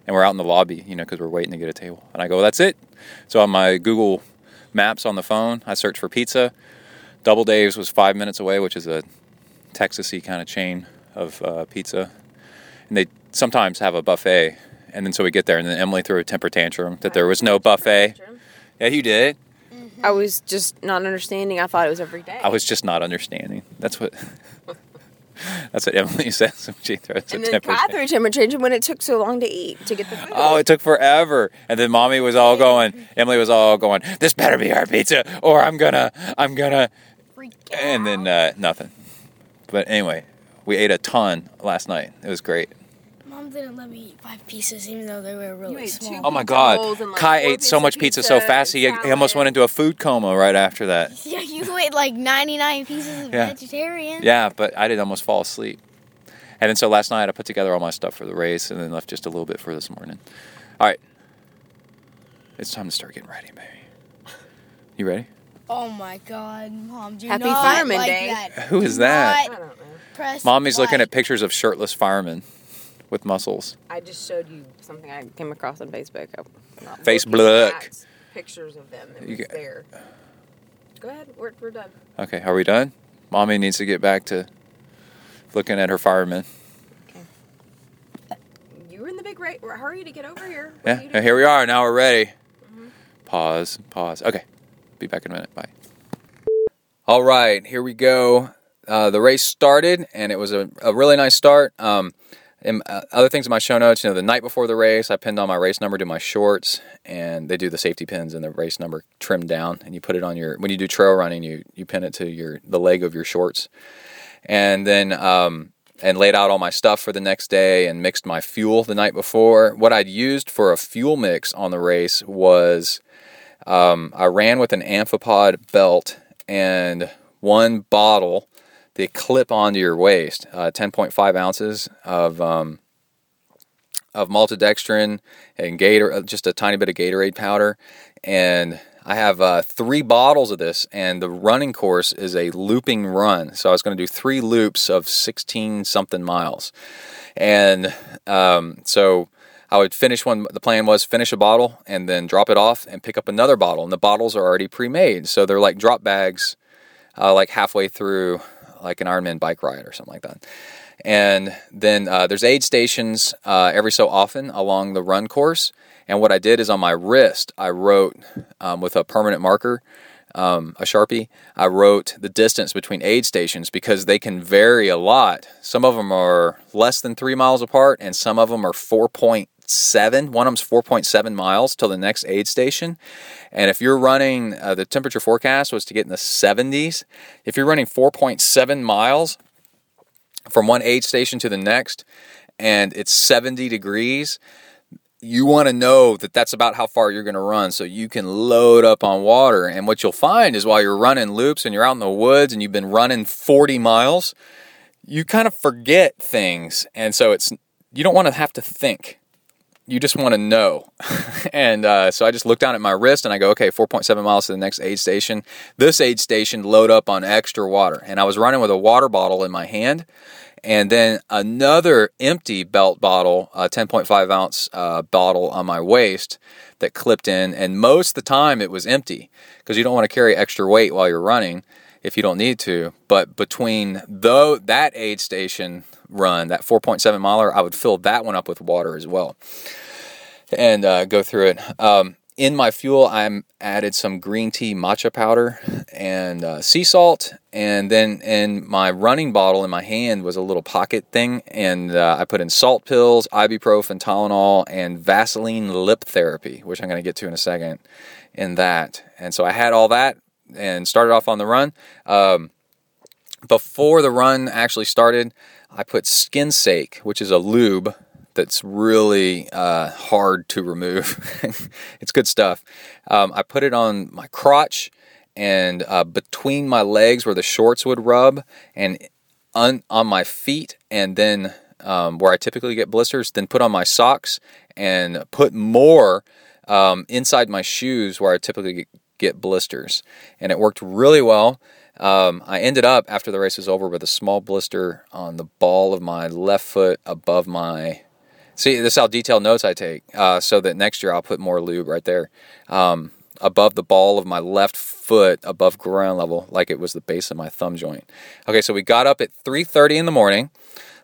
and we're out in the lobby, you know, because we're waiting to get a table. And I go, well, "That's it." So on my Google Maps on the phone, I search for pizza. Double Dave's was five minutes away, which is a Texasy kind of chain of uh, pizza, and they sometimes have a buffet. And then so we get there, and then Emily threw a temper tantrum that there was no buffet. Yeah, you did. I was just not understanding. I thought it was every day. I was just not understanding. That's what. that's what Emily says when she throws and a then temper tantrum. Catherine temper tantrum when it took so long to eat to get the food. Oh, it took forever. And then mommy was all going, Emily was all going, this better be our pizza or I'm gonna, I'm gonna. And then uh, nothing. But anyway, we ate a ton last night. It was great. Mom didn't let me eat five pieces, even though they were really ate small. two Oh my God. and, like, Kai four ate so pieces much of pizza so pizza fast, he, and he almost salad. went into a food coma right after that. Yeah, you ate like 99 pieces of Yeah. vegetarian. Yeah, but I did almost fall asleep. And then so last night I put together all my stuff for the race and then left just a little bit for this morning. All right. It's time to start getting ready, baby. You ready? Oh my god, Mom, do Happy not Fireman like Day. that. Who is Do that? I don't know. Press Mommy's looking at pictures of shirtless firemen with muscles. I just showed you something I came across on Facebook. I'm not Facebook. Pictures of them. It You was get- there. Go ahead. We're, we're done. Okay, are we done? Mommy needs to get back to looking at her firemen. Okay. You were in the big ra- hurry to get over here. What Yeah, are you and doing? here we are. Now we're ready. Mm-hmm. Pause, pause. Okay, be back in a minute. Bye. All right, here we go. Uh, the race started, and it was a, a really nice start. Um, and, uh, other things in my show notes, you know, the night before the race, I pinned on my race number to my shorts, and they do the safety pins and the race number trimmed down, and you put it on your when you do trail running, you you pin it to your the leg of your shorts, and then um, and laid out all my stuff for the next day and mixed my fuel the night before. What I'd used for a fuel mix on the race was um, I ran with an amphipod belt and one bottle they clip onto your waist, uh, 10.5 ounces of um, of maltodextrin and Gator, uh, just a tiny bit of Gatorade powder, and I have uh, three bottles of this. And the running course is a looping run, so I was going to do three loops of 16 something miles, and um, so. I would finish one. The plan was finish a bottle and then drop it off and pick up another bottle. And the bottles are already pre-made, so they're like drop bags, uh, like halfway through, like an Ironman bike ride or something like that. And then uh, there's aid stations uh, every so often along the run course. And what I did is on my wrist, I wrote um, with a permanent marker, um, a sharpie. I wrote the distance between aid stations because they can vary a lot. Some of them are less than three miles apart, and some of them are 4.7. One of them's 4.7 miles till the next aid station. And if you're running, uh, the temperature forecast was to get in the 70s. If you're running 4.7 miles from one aid station to the next, and it's 70 degrees, you want to know that that's about how far you're going to run so you can load up on water. And what you'll find is while you're running loops and you're out in the woods and you've been running 40 miles, you kind of forget things. And so it's you don't want to have to think. You just want to know. and uh, so I just look down at my wrist and I go, okay, 4.7 miles to the next aid station. This aid station load up on extra water. And I was running with a water bottle in my hand and then another empty belt bottle, a 10.5 ounce uh, bottle on my waist that clipped in. And most of the time it was empty because you don't want to carry extra weight while you're running if you don't need to. But between though that aid station run, that 4.7 miler, I would fill that one up with water as well and uh, go through it. Um, in my fuel, I'm added some green tea matcha powder and uh, sea salt, and then in my running bottle in my hand was a little pocket thing, and uh, I put in salt pills, ibuprofen, Tylenol, and Vaseline lip therapy, which I'm going to get to in a second. In that, and so I had all that and started off on the run. Um, before the run actually started, I put Skin Sake, which is a lube that's really uh, hard to remove. it's good stuff. Um, I put it on my crotch and uh, between my legs where the shorts would rub, and un- on my feet, and then um, where I typically get blisters. Then put on my socks and put more um, inside my shoes where I typically get blisters, and it worked really well. Um, I ended up after the race was over with a small blister on the ball of my left foot above my. See, this is how detailed notes I take, uh, so that next year I'll put more lube right there, um, above the ball of my left foot, above ground level, like it was the base of my thumb joint. Okay, so we got up at 3:30 in the morning,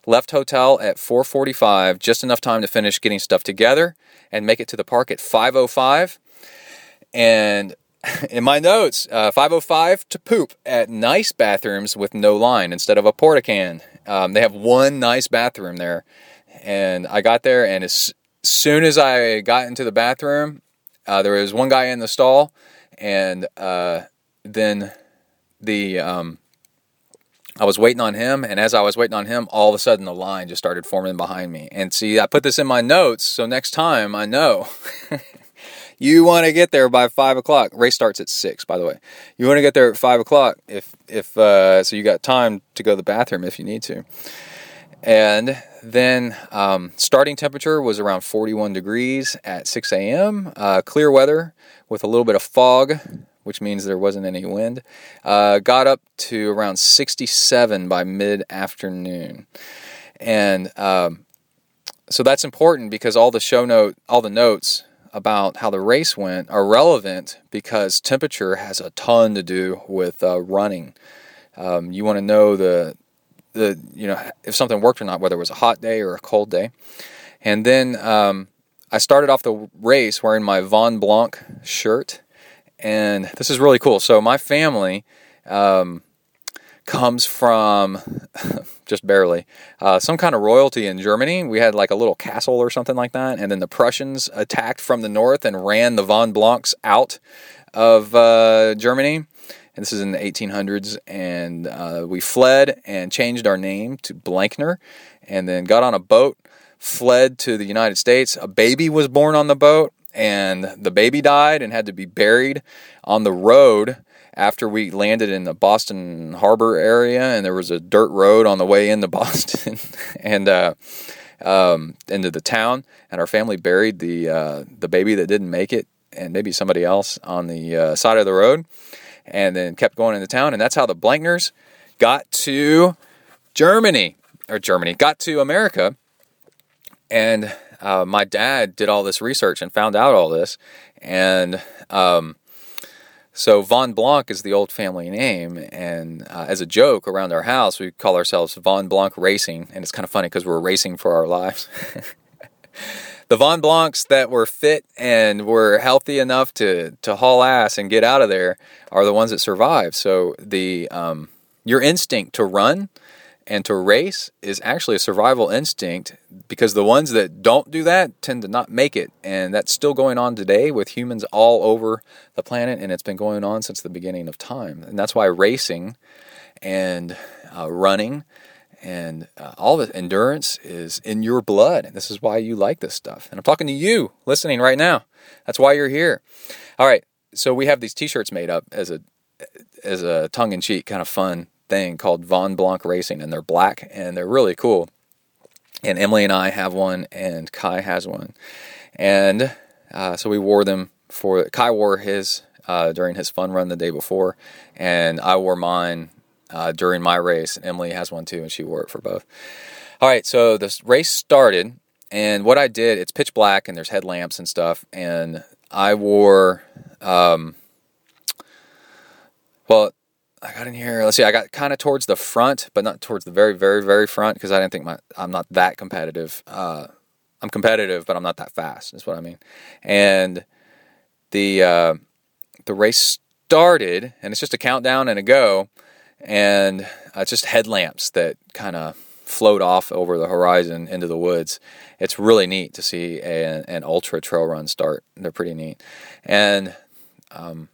left hotel at 4:45, just enough time to finish getting stuff together and make it to the park at 5:05, and in my notes, uh, 505 to poop at nice bathrooms with no line instead of a porta can. Um, they have one nice bathroom there, and I got there, and as soon as I got into the bathroom, uh, there was one guy in the stall, and uh, then the um, I was waiting on him, and as I was waiting on him, all of a sudden the line just started forming behind me. And see, I put this in my notes, so next time I know. you want to get there by five o'clock. Race starts at six, by the way. You want to get there at five o'clock if if uh, so you got time to go to the bathroom if you need to. And then um, starting temperature was around 41 degrees at 6 a.m. Uh, clear weather with a little bit of fog, which means there wasn't any wind. Uh, got up to around 67 by mid afternoon, and um, so that's important because all the show note, all the notes about how the race went are relevant because temperature has a ton to do with uh, running. Um, you want to know the the you know if something worked or not, whether it was a hot day or a cold day. And then um, I started off the race wearing my Von Blanc shirt, and this is really cool. So my family. Um, comes from just barely uh, some kind of royalty in Germany. We had like a little castle or something like that, and then the Prussians attacked from the north and ran the von Blancs out of uh, Germany. And this is in the 1800s, and uh, we fled and changed our name to Blankner, and then got on a boat, fled to the United States. A baby was born on the boat, and the baby died and had to be buried on the road after we landed in the Boston Harbor area, and there was a dirt road on the way into Boston and uh, um, into the town, and our family buried the uh, the baby that didn't make it, and maybe somebody else on the uh, side of the road, and then kept going into town, and that's how the Blankners got to Germany or Germany got to America, and uh, my dad did all this research and found out all this, and um, so Von Blanc is the old family name, and uh, as a joke around our house, we call ourselves Von Blanc Racing, and it's kind of funny because we're racing for our lives. the Von Blancs that were fit and were healthy enough to to haul ass and get out of there are the ones that survive. So the um, your instinct to run and to race is actually a survival instinct because the ones that don't do that tend to not make it. And that's still going on today with humans all over the planet, and it's been going on since the beginning of time. And that's why racing and uh, running and uh, all the endurance is in your blood. And this is why you like this stuff. And I'm talking to you listening right now. That's why you're here. All right. So we have these t-shirts made up as a as a tongue in cheek kind of fun thing called Von Blanc Racing, and they're black and they're really cool. And Emily and I have one, and Kai has one, and uh, so we wore them for. Kai wore his uh, during his fun run the day before, and I wore mine uh, during my race. And Emily has one too, and she wore it for both. All right, so the race started, and what I did, it's pitch black, and there's headlamps and stuff, and I wore. Um, well, got in here. Let's see. I got kind of towards the front, but not towards the very, very, very front because I didn't think my I'm not that competitive. Uh, I'm competitive, but I'm not that fast. Is what I mean. And the uh, the race started, and it's just a countdown and a go, and uh, it's just headlamps that kind of float off over the horizon into the woods. It's really neat to see a, an ultra trail run start. They're pretty neat, and um,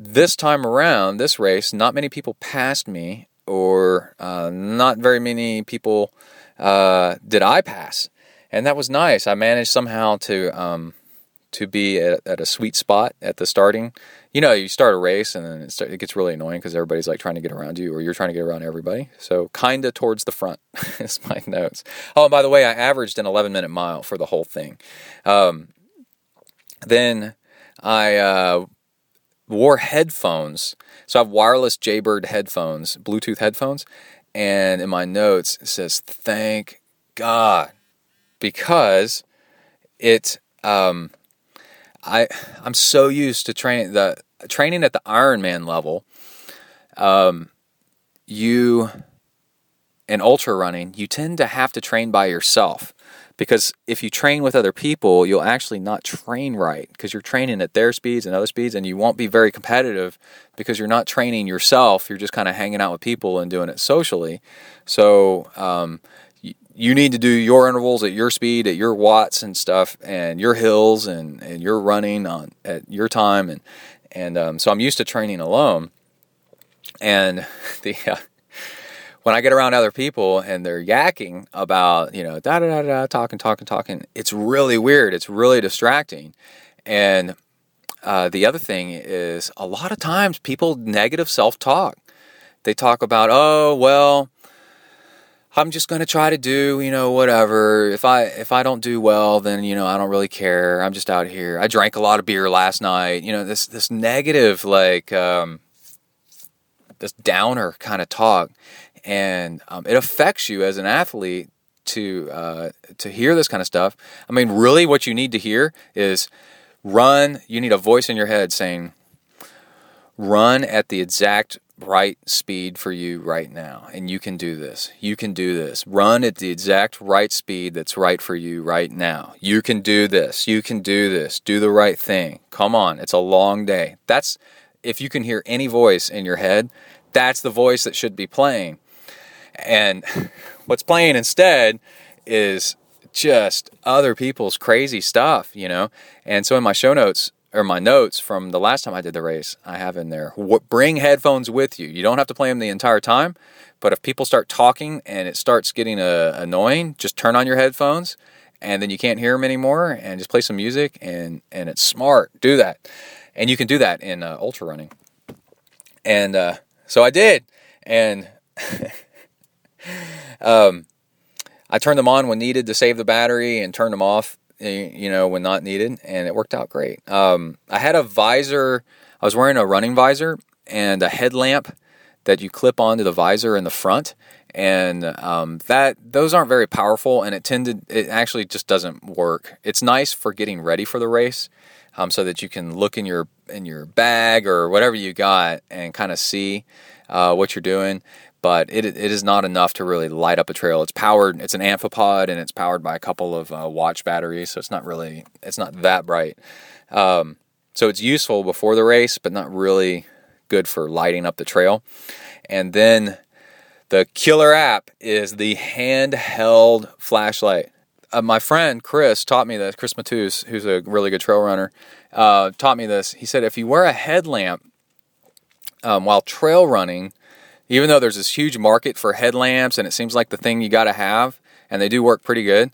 this time around, this race, not many people passed me, or uh, not very many people uh, did I pass, and that was nice. I managed somehow to um, to be at, at, a sweet spot at the starting. You know, you start a race and then it, start, it gets really annoying because everybody's like trying to get around you, or you're trying to get around everybody. So, kinda towards the front is my notes. Oh, by the way, I averaged an 11 minute mile for the whole thing. Um, then I uh, wore headphones. So I have wireless Jaybird headphones, Bluetooth headphones, and in my notes it says thank God because it um, I I'm so used to training the training at the Ironman level. Um, you in ultra running, you tend to have to train by yourself because if you train with other people, you'll actually not train right because you're training at their speeds and other speeds, and you won't be very competitive because you're not training yourself. You're just kind of hanging out with people and doing it socially. So um, you, need to do your intervals at your speed, at your watts and stuff, and your hills, and, and you're running on at your time, and and um, so I'm used to training alone. And the uh, when I get around other people and they're yakking about, you know, da da da da, talking, talking, talking, it's really weird. It's really distracting. And uh, the other thing is, a lot of times people negative self talk. They talk about, oh, well, I'm just going to try to do, you know, whatever. If I if I don't do well, then you know I don't really care. I'm just out here. I drank a lot of beer last night. You know, this this negative like um, this downer kind of talk and um, it affects you as an athlete to uh, to hear this kind of stuff. I mean, really, what you need to hear is run. You need a voice in your head saying, "Run at the exact right speed for you right now, and you can do this. You can do this. Run at the exact right speed that's right for you right now. You can do this. You can do this. Do the right thing. Come on, it's a long day. That's if you can hear any voice in your head, that's the voice that should be playing. And what's playing instead is just other people's crazy stuff, you know? And so in my show notes, or my notes from the last time I did the race, I have in there bring headphones with you. You don't have to play them the entire time, but if people start talking and it starts getting uh, annoying, just turn on your headphones and then you can't hear them anymore and just play some music and and it's smart. Do that. And you can do that in uh, ultra running. And uh, so I did. And um, I turned them on when needed to save the battery and turned them off, you know, when not needed, and it worked out great. Um, I had a visor. I was wearing a running visor and a headlamp that you clip onto the visor in the front, and um, that those aren't very powerful, and it tended it actually just doesn't work. It's nice for getting ready for the race, um, so that you can look in your in your bag or whatever you got and kind of see uh, what you're doing but it, it is not enough to really light up a trail. It's powered, it's an amphipod, and it's powered by a couple of uh, watch batteries, so it's not really, it's not that bright. Um, so it's useful before the race, but not really good for lighting up the trail. And then the killer app is the handheld flashlight. Uh, my friend Chris taught me this. Chris Matus, who's a really good trail runner, uh, taught me this. He said if you wear a headlamp um, while trail running, even though there's this huge market for headlamps and it seems like the thing you got to have, and they do work pretty good,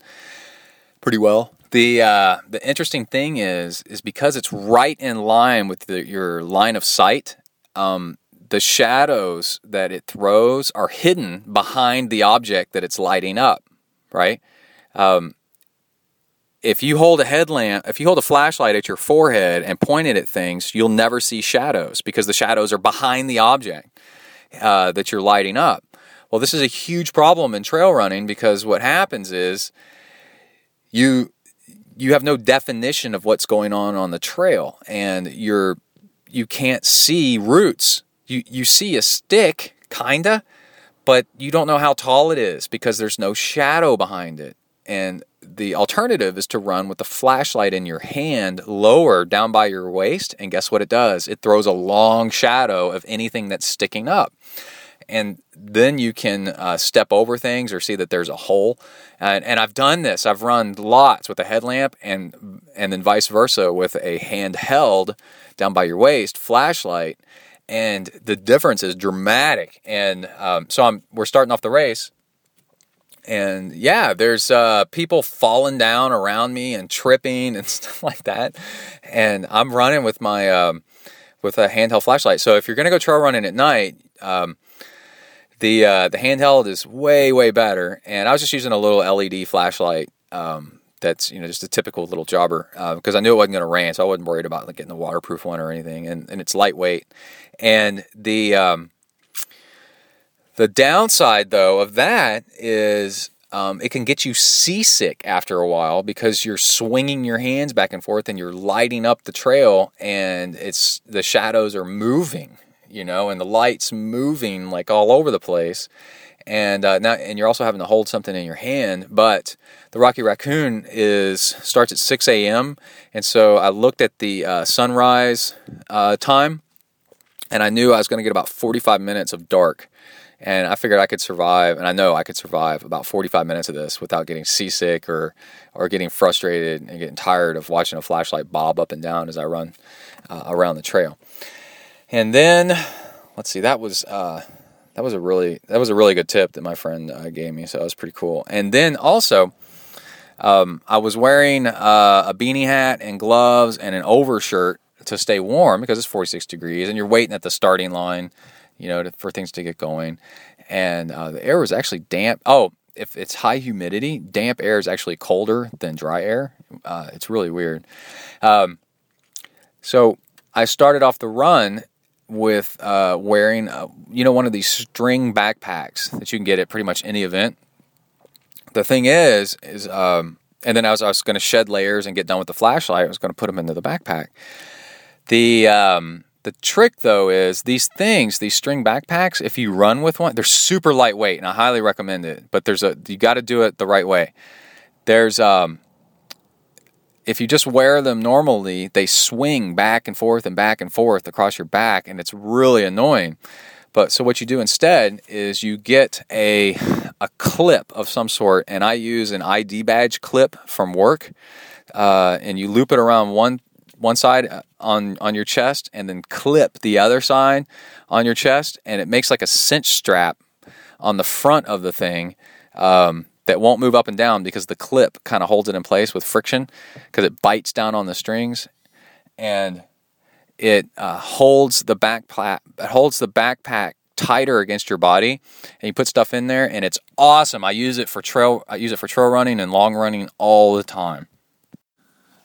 pretty well. The uh, the interesting thing is is because it's right in line with the, your line of sight. Um, the shadows that it throws are hidden behind the object that it's lighting up, right? Um, if you hold a headlamp, if you hold a flashlight at your forehead and point it at things, you'll never see shadows because the shadows are behind the object uh, that you're lighting up. Well, this is a huge problem in trail running because what happens is you you have no definition of what's going on on the trail, and you're you can't see roots. You you see a stick, kinda, but you don't know how tall it is because there's no shadow behind it. And the alternative is to run with the flashlight in your hand lower down by your waist. And guess what it does? It throws a long shadow of anything that's sticking up. And then you can uh, step over things or see that there's a hole. And, and I've done this. I've run lots with a headlamp and and then vice versa with a handheld down by your waist flashlight. And the difference is dramatic. And um, so I'm we're starting off the race and yeah, there's uh, people falling down around me and tripping and stuff like that. And I'm running with my um, with a handheld flashlight. So if you're gonna go trail running at night, um, the uh, the handheld is way way better. And I was just using a little LED flashlight um, that's you know just a typical little jobber because I knew it wasn't going to rain, so I wasn't worried about like getting the waterproof one or anything. And and it's lightweight. And the um, the downside though of that is um, it can get you seasick after a while because you're swinging your hands back and forth and you're lighting up the trail and it's the shadows are moving, you know, and the lights moving like all over the place and uh, now and you're also having to hold something in your hand. But the Rocky Raccoon is starts at 6 a.m. and so I looked at the uh, sunrise uh, time, and I knew I was going to get about 45 minutes of dark. And I figured I could survive, and I know I could survive about 45 minutes of this without getting seasick or, or getting frustrated and getting tired of watching a flashlight bob up and down as I run uh, around the trail. And then, let's see, that was uh, that was a really that was a really good tip that my friend uh, gave me. So that was pretty cool. And then also, um, I was wearing uh, a beanie hat and gloves and an overshirt to stay warm because it's 46 degrees, and you're waiting at the starting line, you know, to, for things to get going. And uh, the air was actually damp. Oh, if it's high humidity, damp air is actually colder than dry air. Uh, it's really weird. Um, so I started off the run with uh, wearing, uh, you know, one of these string backpacks that you can get at pretty much any event. The thing is, is um, and then I was I was going to shed layers and get done with the flashlight. I was going to put them into the backpack. The um, the trick though is these things, these string backpacks. If you run with one, they're super lightweight, and I highly recommend it. But there's a you got to do it the right way. There's um, if you just wear them normally, they swing back and forth and back and forth across your back, and it's really annoying. But so what you do instead is you get a a clip of some sort, and I use an ID badge clip from work, uh, and you loop it around one one side uh, on on your chest, and then clip the other side on your chest, and it makes like a cinch strap on the front of the thing. Um, that won't move up and down because the clip kind of holds it in place with friction because it bites down on the strings. And it uh, holds the backpack it holds the backpack tighter against your body. And you put stuff in there and it's awesome. I use it for trail i use it for trail running and long running all the time.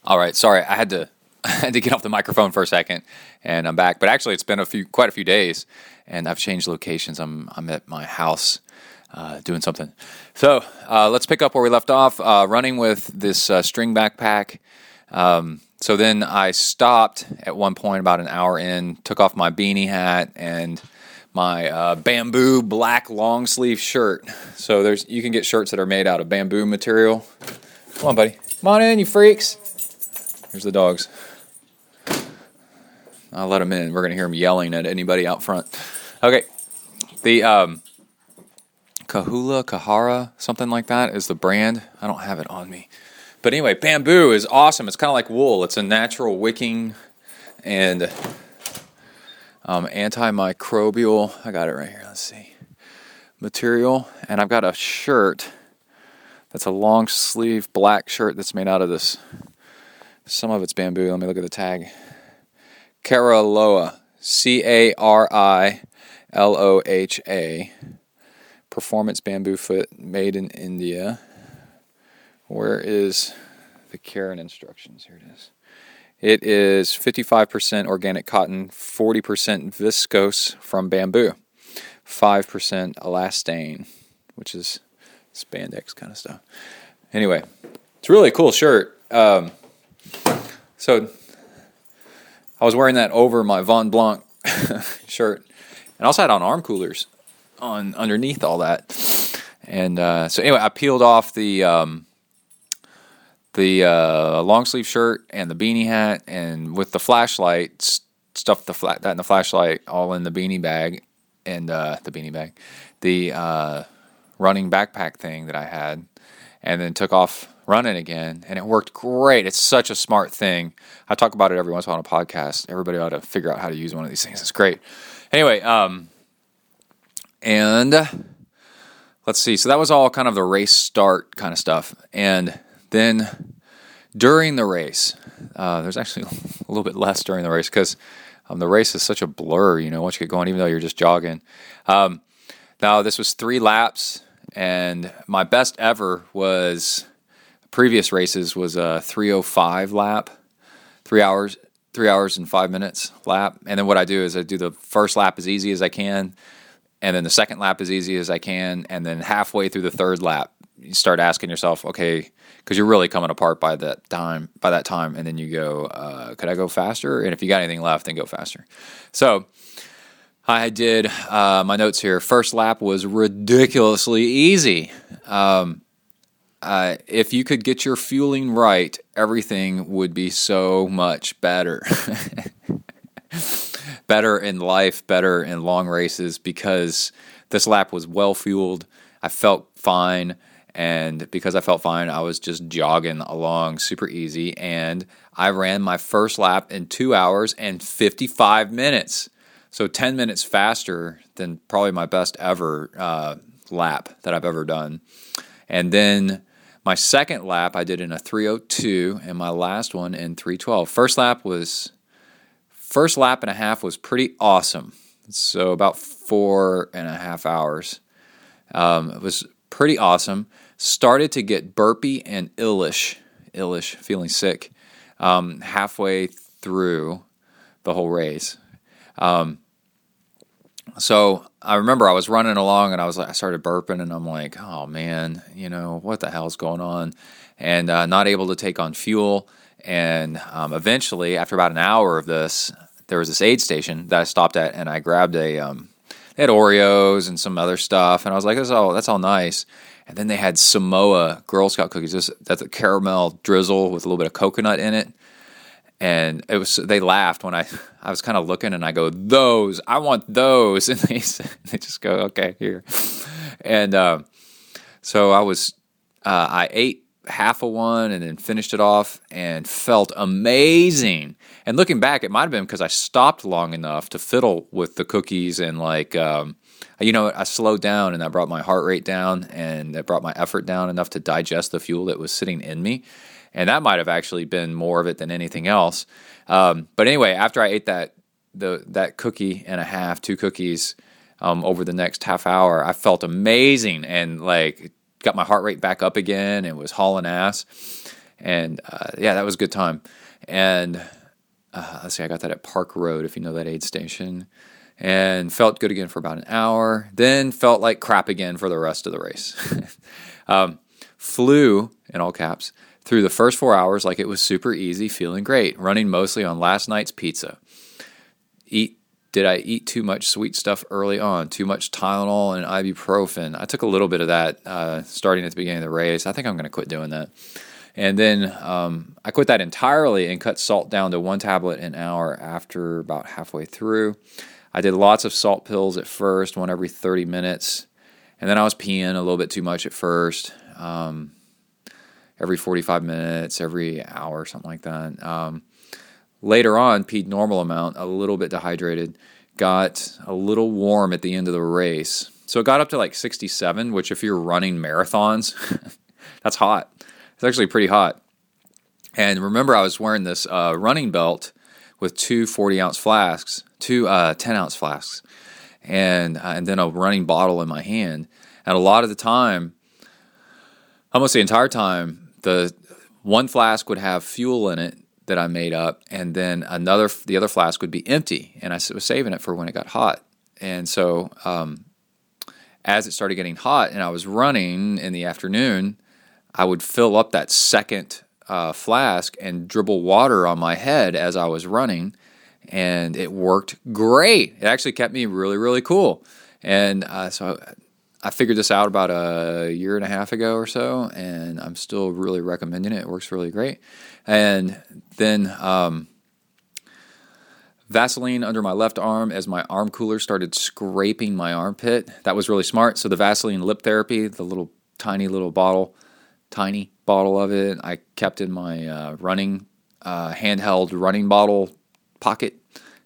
All right sorry i had to had to get off the microphone for a second and i'm back but actually it's been a few quite a few days and i've changed locations i'm i'm at my house uh, doing something. So uh, let's pick up where we left off, uh, running with this uh, string backpack. Um, so then I stopped at one point about an hour in, took off my beanie hat and my uh, bamboo black long sleeve shirt. So there's you can get shirts that are made out of bamboo material. Come on, buddy. Come on in, you freaks. Here's the dogs. I'll let them in. We're gonna hear them yelling at anybody out front. Okay. The um, Kahula, Kahara, something like that is the brand. I don't have it on me. But anyway, bamboo is awesome. It's kind of like wool. It's a natural wicking and um, antimicrobial. I got it right here. Let's see. Material. And I've got a shirt that's a long sleeve black shirt that's made out of this. Some of it's bamboo. Let me look at the tag. Cariloha. C A R I L O H A. Performance bamboo foot made in India. Where is the care and instructions? Here it is. It is 55% organic cotton, 40% viscose from bamboo, 5% elastane, which is spandex kind of stuff. Anyway, it's really cool shirt. Um, so I was wearing that over my Von Blanc shirt, and also had on arm coolers on underneath all that. And uh, so anyway, I peeled off the um, the uh, long sleeve shirt and the beanie hat, and with the flashlight, stuffed the flat that and the flashlight all in the beanie bag and uh, the beanie bag, the uh, running backpack thing that I had, and then took off running again, and it worked great. It's such a smart thing. I talk about it every once in a while on a podcast. Everybody ought to figure out how to use one of these things. It's great. Anyway, um, and let's see. So that was all kind of the race start kind of stuff. And then during the race, uh, there's actually a little bit less during the race because um, the race is such a blur, you know, once you get going, even though you're just jogging. Um, now, this was three laps, and my best ever was previous races was a 305 lap, three hours, three hours and five minutes lap. And then what I do is I do the first lap as easy as I can, and then the second lap as easy as I can, and then halfway through the third lap, you start asking yourself, okay, because you're really coming apart by that time. By that time, and then you go, uh, could I go faster? And if you got anything left, then go faster. So. I did uh, my notes here. First lap was ridiculously easy. Um, uh, if you could get your fueling right, everything would be so much better. better in life, better in long races because this lap was well fueled. I felt fine. And because I felt fine, I was just jogging along super easy. And I ran my first lap in two hours and 55 minutes. So 10 minutes faster than probably my best ever uh, lap that I've ever done. And then my second lap I did in a 302 and my last one in 312. First lap was first lap and a half was pretty awesome. So about four and a half hours. Um, it was pretty awesome. Started to get burpy and illish, illish, feeling sick um, halfway through the whole race. Um, so I remember I was running along and I was like, I started burping and I'm like, oh man, you know, what the hell's going on? And uh, not able to take on fuel. And um, eventually, after about an hour of this, there was this aid station that I stopped at and I grabbed a, um, they had Oreos and some other stuff. And I was like, that's all, that's all nice. And then they had Samoa Girl Scout cookies. This, that's a caramel drizzle with a little bit of coconut in it and it was they laughed when I I was kind of looking and I go those I want those. And they they just go okay here. And uh, so I was uh, I ate half of one and then finished it off and felt amazing. And looking back it might have been because I stopped long enough to fiddle with the cookies and like um, you know I slowed down and that brought my heart rate down and that brought my effort down enough to digest the fuel that was sitting in me and that might have actually been more of it than anything else. Um, but anyway, after I ate that the that cookie and a half, two cookies um, over the next half hour, I felt amazing and like got my heart rate back up again and was hauling ass. And uh, yeah, that was a good time. And uh, let's see, I got that at Park Road, if you know that aid station, and felt good again for about an hour. Then felt like crap again for the rest of the race. um, flew in all caps through the first four hours like it was super easy, feeling great, running mostly on last night's pizza. Eat did I eat too much sweet stuff early on? Too much Tylenol and ibuprofen? I took a little bit of that uh, starting at the beginning of the race. I think I'm going to quit doing that. And then um, I quit that entirely and cut salt down to one tablet an hour after about halfway through. I did lots of salt pills at first, one every 30 minutes. And then I was peeing a little bit too much at first. Um, every 45 minutes, every hour, something like that. Um, later on, peed normal amount, a little bit dehydrated, got a little warm at the end of the race. So it got up to like 67, which if you're running marathons, that's hot. It's actually pretty hot. And remember, I was wearing this uh, running belt with two 40 ounce flasks, two uh, 10 ounce flasks, and uh, and then a running bottle in my hand. And a lot of the time, almost the entire time, the one flask would have fuel in it that I made up, and then another the other flask would be empty, and I was saving it for when it got hot. And so, um, as it started getting hot, and I was running in the afternoon, I would fill up that second uh, flask and dribble water on my head as I was running, and it worked great. It actually kept me really, really cool. And uh, so figured this out about a year and a half ago or so, and I'm still really recommending it. It works really great. And then um, Vaseline under my left arm as my arm cooler started scraping my armpit. That was really smart. So the Vaseline lip therapy, the little tiny little bottle, tiny bottle of it, I kept in my uh, running uh, handheld running bottle pocket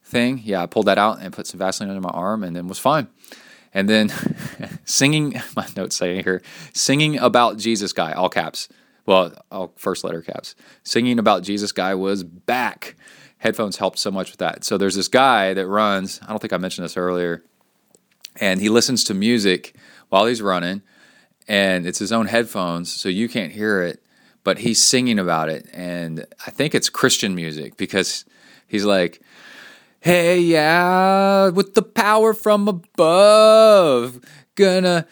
thing. Yeah, I pulled that out and put some Vaseline under my arm, and then was fine. And then singing, my notes say here, singing about Jesus guy, all caps. Well, all first letter caps. Singing about Jesus guy was back. Headphones helped so much with that. So there's this guy that runs, I don't think I mentioned this earlier, and he listens to music while he's running, and it's his own headphones, so you can't hear it, but he's singing about it, and I think it's Christian music because he's like, "Hey, yeah, with the power from above, gonna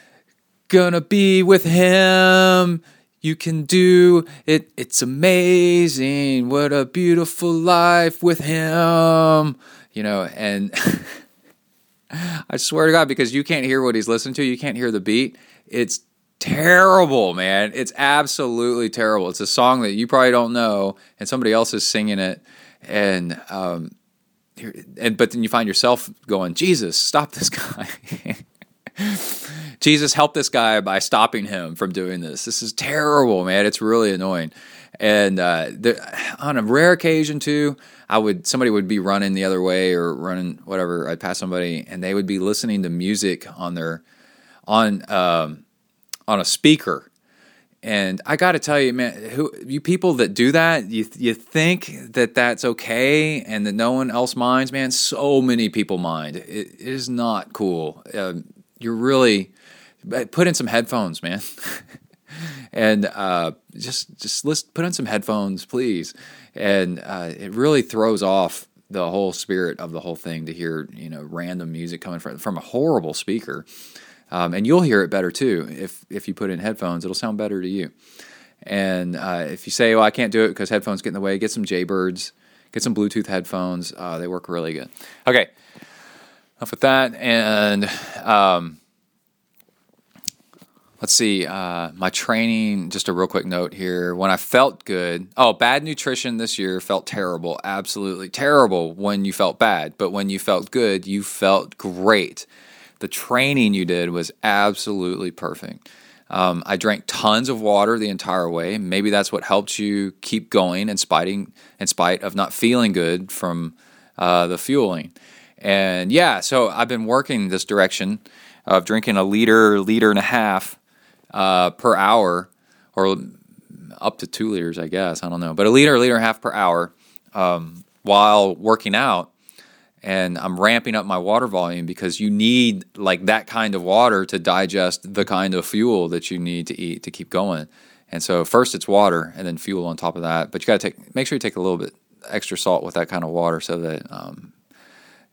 gonna be with him." You can do it. It's amazing. What a beautiful life with him. You know, and I swear to God, because you can't hear what he's listening to, you can't hear the beat. It's terrible, man. It's absolutely terrible. It's a song that you probably don't know, and somebody else is singing it, and um, and but then you find yourself going, Jesus, stop this guy. Jesus, help this guy by stopping him from doing this. This is terrible, man. It's really annoying. And uh, on a rare occasion, too, I would somebody would be running the other way or running whatever. I'd pass somebody, and they would be listening to music on their on um, on a speaker. And I got to tell you, man, who you people that do that, you you think that that's okay and that no one else minds, man. So many people mind. it, it is not cool. Uh, you're really put in some headphones, man. and uh, just just list, put on some headphones, please. And uh, it really throws off the whole spirit of the whole thing to hear you know random music coming from from a horrible speaker. Um, and you'll hear it better too if if you put in headphones. It'll sound better to you. And uh, if you say, "Well, I can't do it because headphones get in the way," get some Jaybirds, get some Bluetooth headphones. Uh, they work really good. Okay, enough with that. And um, let's see uh, my training just a real quick note here when i felt good oh bad nutrition this year felt terrible absolutely terrible when you felt bad but when you felt good you felt great the training you did was absolutely perfect um, i drank tons of water the entire way maybe that's what helped you keep going in spite, in spite of not feeling good from uh, the fueling and yeah so i've been working this direction of drinking a liter liter and a half uh, per hour, or up to two liters, I guess. I don't know, but a liter, liter and a half per hour um, while working out. And I'm ramping up my water volume because you need like that kind of water to digest the kind of fuel that you need to eat to keep going. And so first it's water and then fuel on top of that. But you got to take make sure you take a little bit extra salt with that kind of water so that um,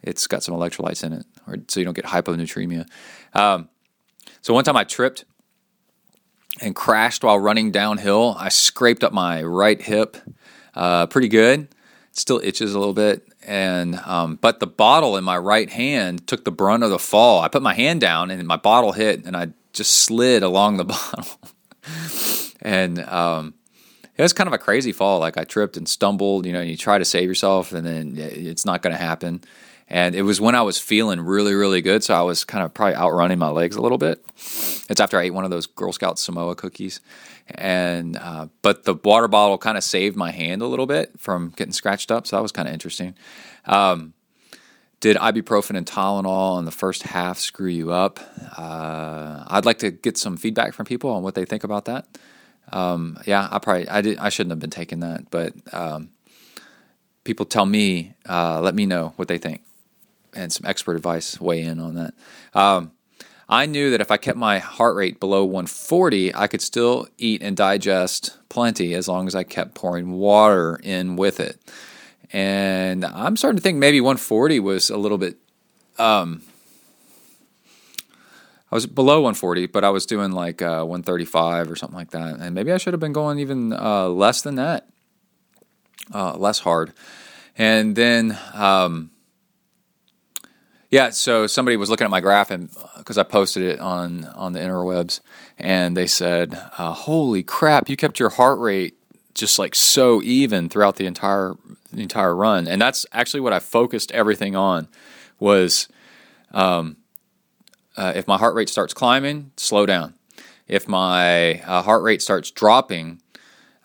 it's got some electrolytes in it, or so you don't get hyponatremia. Um, so one time I tripped and crashed while running downhill. I scraped up my right hip uh, pretty good. Still itches a little bit, and um, but the bottle in my right hand took the brunt of the fall. I put my hand down, and my bottle hit, and I just slid along the bottle. and um, it was kind of a crazy fall. Like I tripped and stumbled. You know, and you try to save yourself, and then it's not going to happen. And it was when I was feeling really, really good. So I was kind of probably outrunning my legs a little bit. It's after I ate one of those Girl Scout Samoa cookies. And, uh, but the water bottle kind of saved my hand a little bit from getting scratched up. So that was kind of interesting. Um, did ibuprofen and Tylenol in the first half screw you up? Uh, I'd like to get some feedback from people on what they think about that. Um, yeah, I probably I did I shouldn't have been taking that, but um, people tell me, uh, let me know what they think and some expert advice weigh in on that. Um, I knew that if I kept my heart rate below 140, I could still eat and digest plenty as long as I kept pouring water in with it. And I'm starting to think maybe 140 was a little bit. Um, I was below 140, but I was doing like uh, 135 or something like that. And maybe I should have been going even uh, less than that, uh, less hard. And then. Um, yeah, so somebody was looking at my graph and because I posted it on on the interwebs, and they said, uh, "Holy crap! You kept your heart rate just like so even throughout the entire the entire run." And that's actually what I focused everything on was, um, uh, if my heart rate starts climbing, slow down. If my uh, heart rate starts dropping,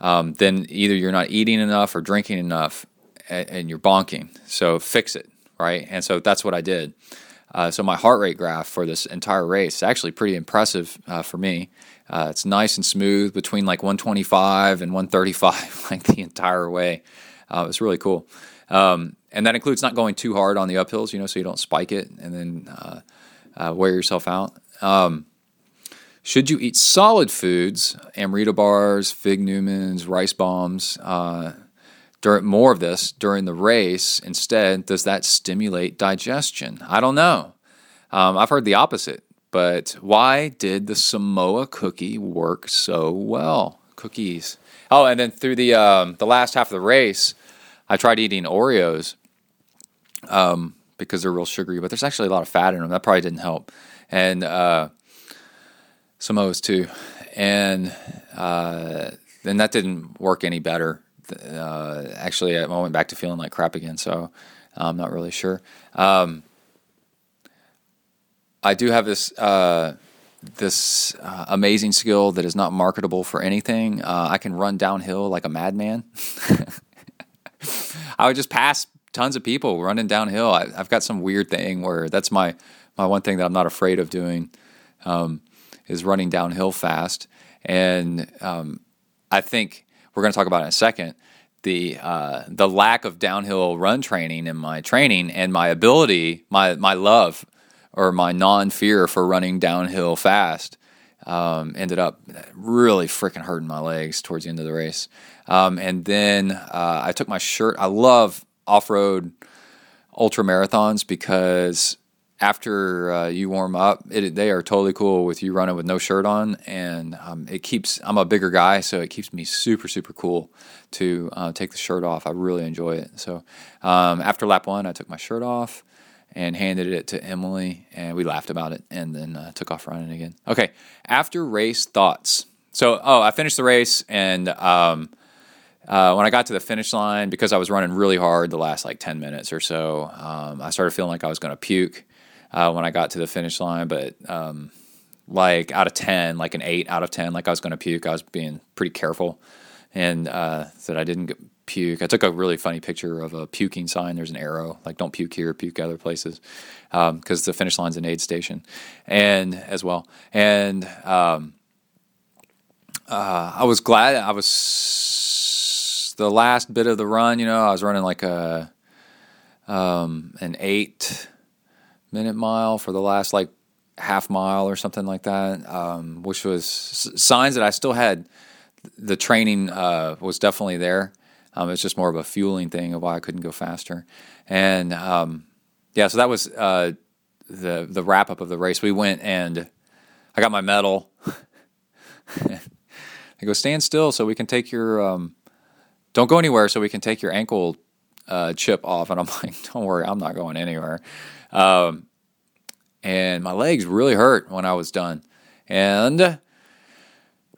um, then either you're not eating enough or drinking enough, and, and you're bonking. So fix it right? And so that's what I did. Uh, so my heart rate graph for this entire race is actually pretty impressive uh, for me. Uh, it's nice and smooth between like 125 and 135 like the entire way. Uh, it's really cool. Um, and that includes not going too hard on the uphills, you know, so you don't spike it and then uh, uh, wear yourself out. Um, Should you eat solid foods, Amrita bars, Fig Newmans, rice bombs, uh, during more of this during the race instead? Does that stimulate digestion? I don't know. Um, I've heard the opposite. But why did the Samoa cookie work so well? Cookies. Oh, and then through the um, the last half of the race, I tried eating Oreos um, because they're real sugary, but there's actually a lot of fat in them. That probably didn't help. And uh, Samoas too, and uh, then that didn't work any better. Uh, actually, I went back to feeling like crap again, so I'm not really sure. Um, I do have this uh, this uh, amazing skill that is not marketable for anything. Uh, I can run downhill like a madman. I would just pass tons of people running downhill. I, have got some weird thing where that's my my one thing that I'm not afraid of doing um, is running downhill fast. And um, I think we're going to talk about in a second the uh, the lack of downhill run training in my training and my ability, my my love or my non fear for running downhill fast um, ended up really freaking hurting my legs towards the end of the race. Um, and then uh, I took my shirt. I love off road ultra marathons because after uh, you warm up, it, they are totally cool with you running with no shirt on, and um, it keeps. I'm a bigger guy, so it keeps me super super cool to uh, take the shirt off. I really enjoy it. So um, after lap one, I took my shirt off and handed it to Emily, and we laughed about it, and then uh, took off running again. Okay, after race thoughts. So, oh, I finished the race, and um, uh, when I got to the finish line, because I was running really hard the last like ten minutes or so, um, I started feeling like I was going to puke uh, when I got to the finish line. But um, like out of ten, like an eight out of ten, like I was going to puke. I was being pretty careful, and uh, that I didn't puke. I took a really funny picture of a puking sign. There's an arrow, like don't puke here, puke other places, because um, the finish line's an aid station, and as well. And um, uh, I was glad. I was the last bit of the run. You know, I was running like a um, an eight minute mile for the last like half mile or something like that, um, which was signs that I still had. The training uh, was definitely there um, it's just more of a fueling thing of why I couldn't go faster. And um, yeah, so that was uh, the the wrap up of the race. We went and I got my medal. I go stand still so we can take your um, don't go anywhere so we can take your ankle uh, chip off. And I'm like, don't worry, I'm not going anywhere. Um, and my legs really hurt when I was done. And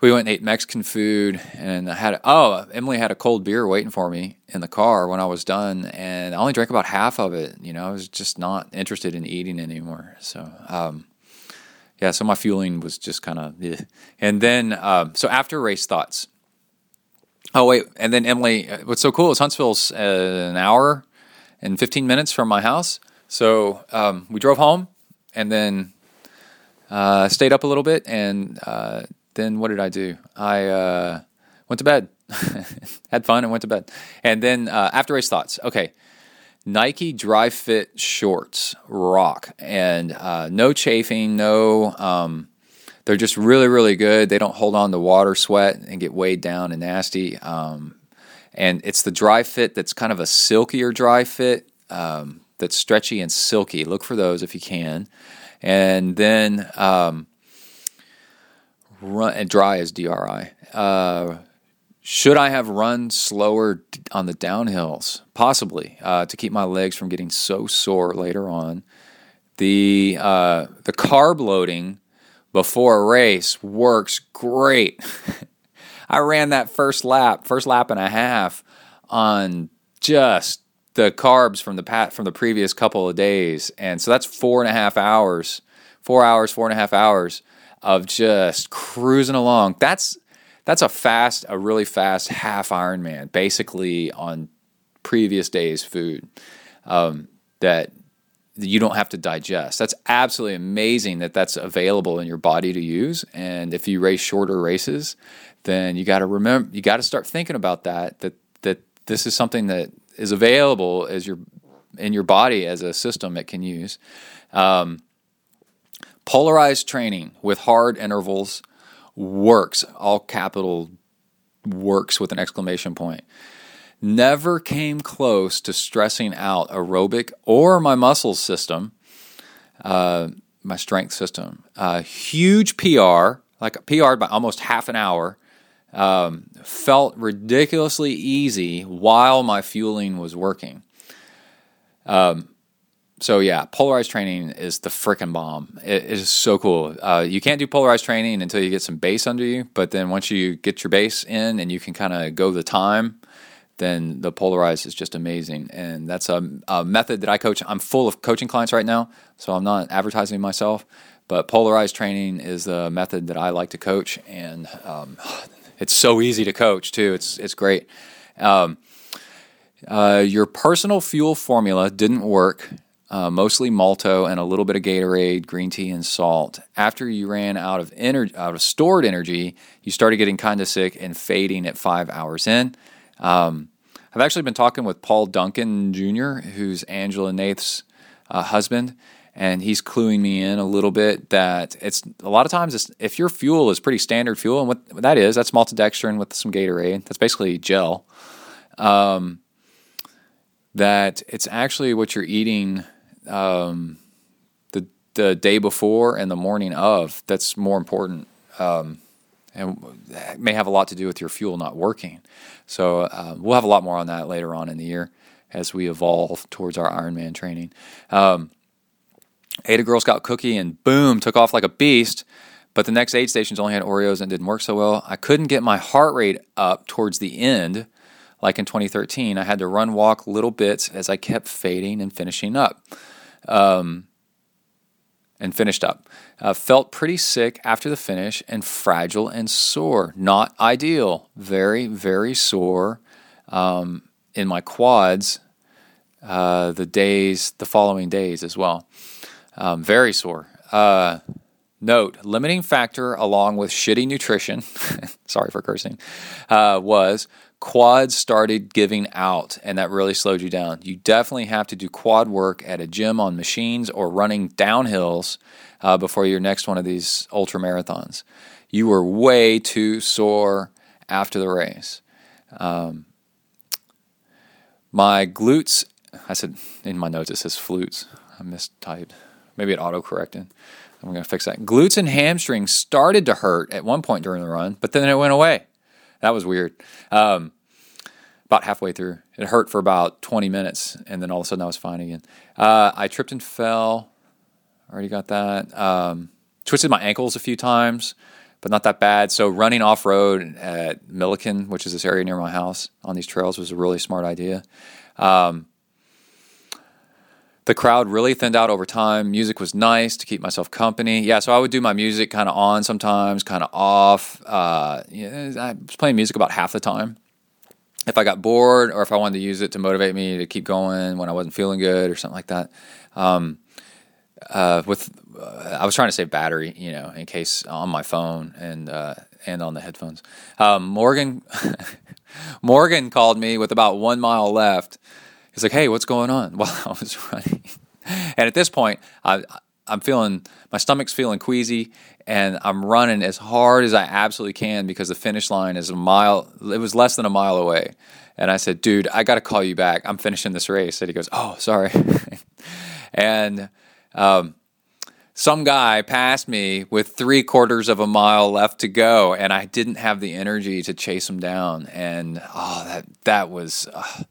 we went and ate Mexican food, and I had oh Emily had a cold beer waiting for me in the car when I was done, and I only drank about half of it. You know, I was just not interested in eating anymore. So um, yeah, so my fueling was just kind of, and then um, so after race thoughts. Oh wait, and then Emily, uh, what's so cool is Huntsville's uh, an hour and fifteen minutes from my house, so um, we drove home, and then uh, stayed up a little bit and uh, then what did I do? I uh, went to bed, had fun, and went to bed. And then uh, after race thoughts. Okay, Nike Dri-FIT shorts rock, and uh, no chafing, no. Um, they're just really, really good. They don't hold on to water, sweat, and get weighed down and nasty. Um, and it's the dry fit that's kind of a silkier dry fit um, that's stretchy and silky. Look for those if you can. And then um, run and dry as DRI. Uh, should I have run slower on the downhills? Possibly uh, to keep my legs from getting so sore later on. The uh, the carb loading before a race works great. I ran that first lap, first lap and a half on just the carbs from the pat from the previous couple of days, and so that's four and a half hours, four hours, four and a half hours of just cruising along. That's that's a fast, a really fast half Ironman, basically on previous days' food um, that you don't have to digest. That's absolutely amazing that that's available in your body to use. And if you race shorter races, then you got to remember, you got to start thinking about that. That that this is something that is available as your in your body as a system it can use. Um, Polarized training with hard intervals works, all capital works with an exclamation point. Never came close to stressing out aerobic or my muscle system, uh, my strength system. Uh, huge PR, like a PR by almost half an hour. Um, felt ridiculously easy while my fueling was working. Um, so yeah, polarized training is the freaking bomb. It, it is so cool. Uh, you can't do polarized training until you get some base under you, but then once you get your base in and you can kind of go the time, then the polarized is just amazing. And that's a, a, method that I coach. I'm full of coaching clients right now, so I'm not advertising myself. But polarized training is a method that I like to coach, and um, it's so easy to coach too. It's it's great. Um, uh, your personal fuel formula didn't work. Uh, mostly malto and a little bit of Gatorade, green tea, and salt. After you ran out of ener- out of stored energy, you started getting kind of sick and fading at five hours in. Um, I've actually been talking with Paul Duncan Jr., who's Angela Naeth's uh, husband, and he's cluing me in a little bit that it's a lot of times if your fuel is pretty standard fuel, and what that is, that's maltodextrin with some Gatorade. That's basically gel. Um, that it's actually what you're eating um, the the day before and the morning of that's more important, um, and may have a lot to do with your fuel not working. So uh, we'll have a lot more on that later on in the year as we evolve towards our Ironman training. Um, ate a Girl Scout cookie and boom, took off like a beast. But the next aid stations only had Oreos and didn't work so well. I couldn't get my heart rate up towards the end like in 2013. I had to run walk little bits as I kept fading and finishing up. Um, and finished up. Uh, felt pretty sick after the finish and fragile and sore. Not ideal. Very, very sore um, in my quads uh, the days, the following days as well. Um, very sore. Uh, note limiting factor along with shitty nutrition, sorry for cursing, uh, was quads started giving out and that really slowed you down. You definitely have to do quad work at a gym on machines or running downhills uh, before your next one of these ultra marathons. You were way too sore after the race. Um, my glutes, I said in my notes it says flutes. I mistyped. Maybe it auto corrected. I'm going to fix that. Glutes and hamstrings started to hurt at one point during the run, but then it went away. That was weird. Um, about halfway through, it hurt for about 20 minutes, and then all of a sudden I was fine again. Uh, I tripped and fell. Already got that. Um, twisted my ankles a few times, but not that bad. So running off road at Milliken, which is this area near my house, on these trails was a really smart idea. Um, the crowd really thinned out over time. Music was nice to keep myself company. Yeah, so I would do my music kind of on sometimes, kind of off. Uh, I was playing music about half the time. If I got bored or if I wanted to use it to motivate me to keep going when I wasn't feeling good or something like that. Um, uh, with uh, I was trying to save battery, you know, in case on my phone and uh, and on the headphones. Um, Morgan Morgan called me with about one mile left He's like, "Hey, what's going on?" While I was running, and at this point, I, I'm feeling my stomach's feeling queasy, and I'm running as hard as I absolutely can because the finish line is a mile. It was less than a mile away, and I said, "Dude, I got to call you back. I'm finishing this race." And he goes, "Oh, sorry," and. Um, some guy passed me with three quarters of a mile left to go, and I didn't have the energy to chase him down. And oh, that that was uh,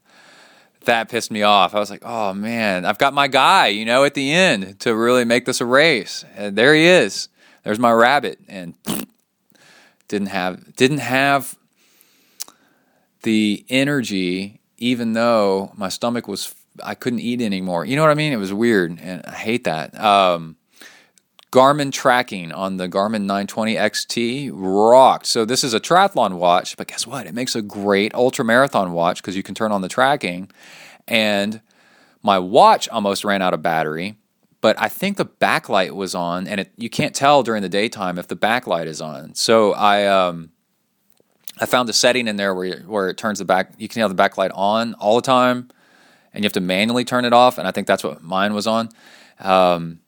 that pissed me off. I was like, oh man, I've got my guy, you know, at the end to really make this a race. And there he is. There's my rabbit. And didn't have didn't have the energy, even though my stomach was I couldn't eat anymore. You know what I mean? It was weird, and I hate that. Um, Garmin tracking on the Garmin 920 XT rocked. So this is a triathlon watch, but guess what? It makes a great ultra marathon watch because you can turn on the tracking. And my watch almost ran out of battery, but I think the backlight was on, and it, you can't tell during the daytime if the backlight is on. So I um, I found a setting in there where where it turns the back. You can have the backlight on all the time, and you have to manually turn it off. And I think that's what mine was on. Um,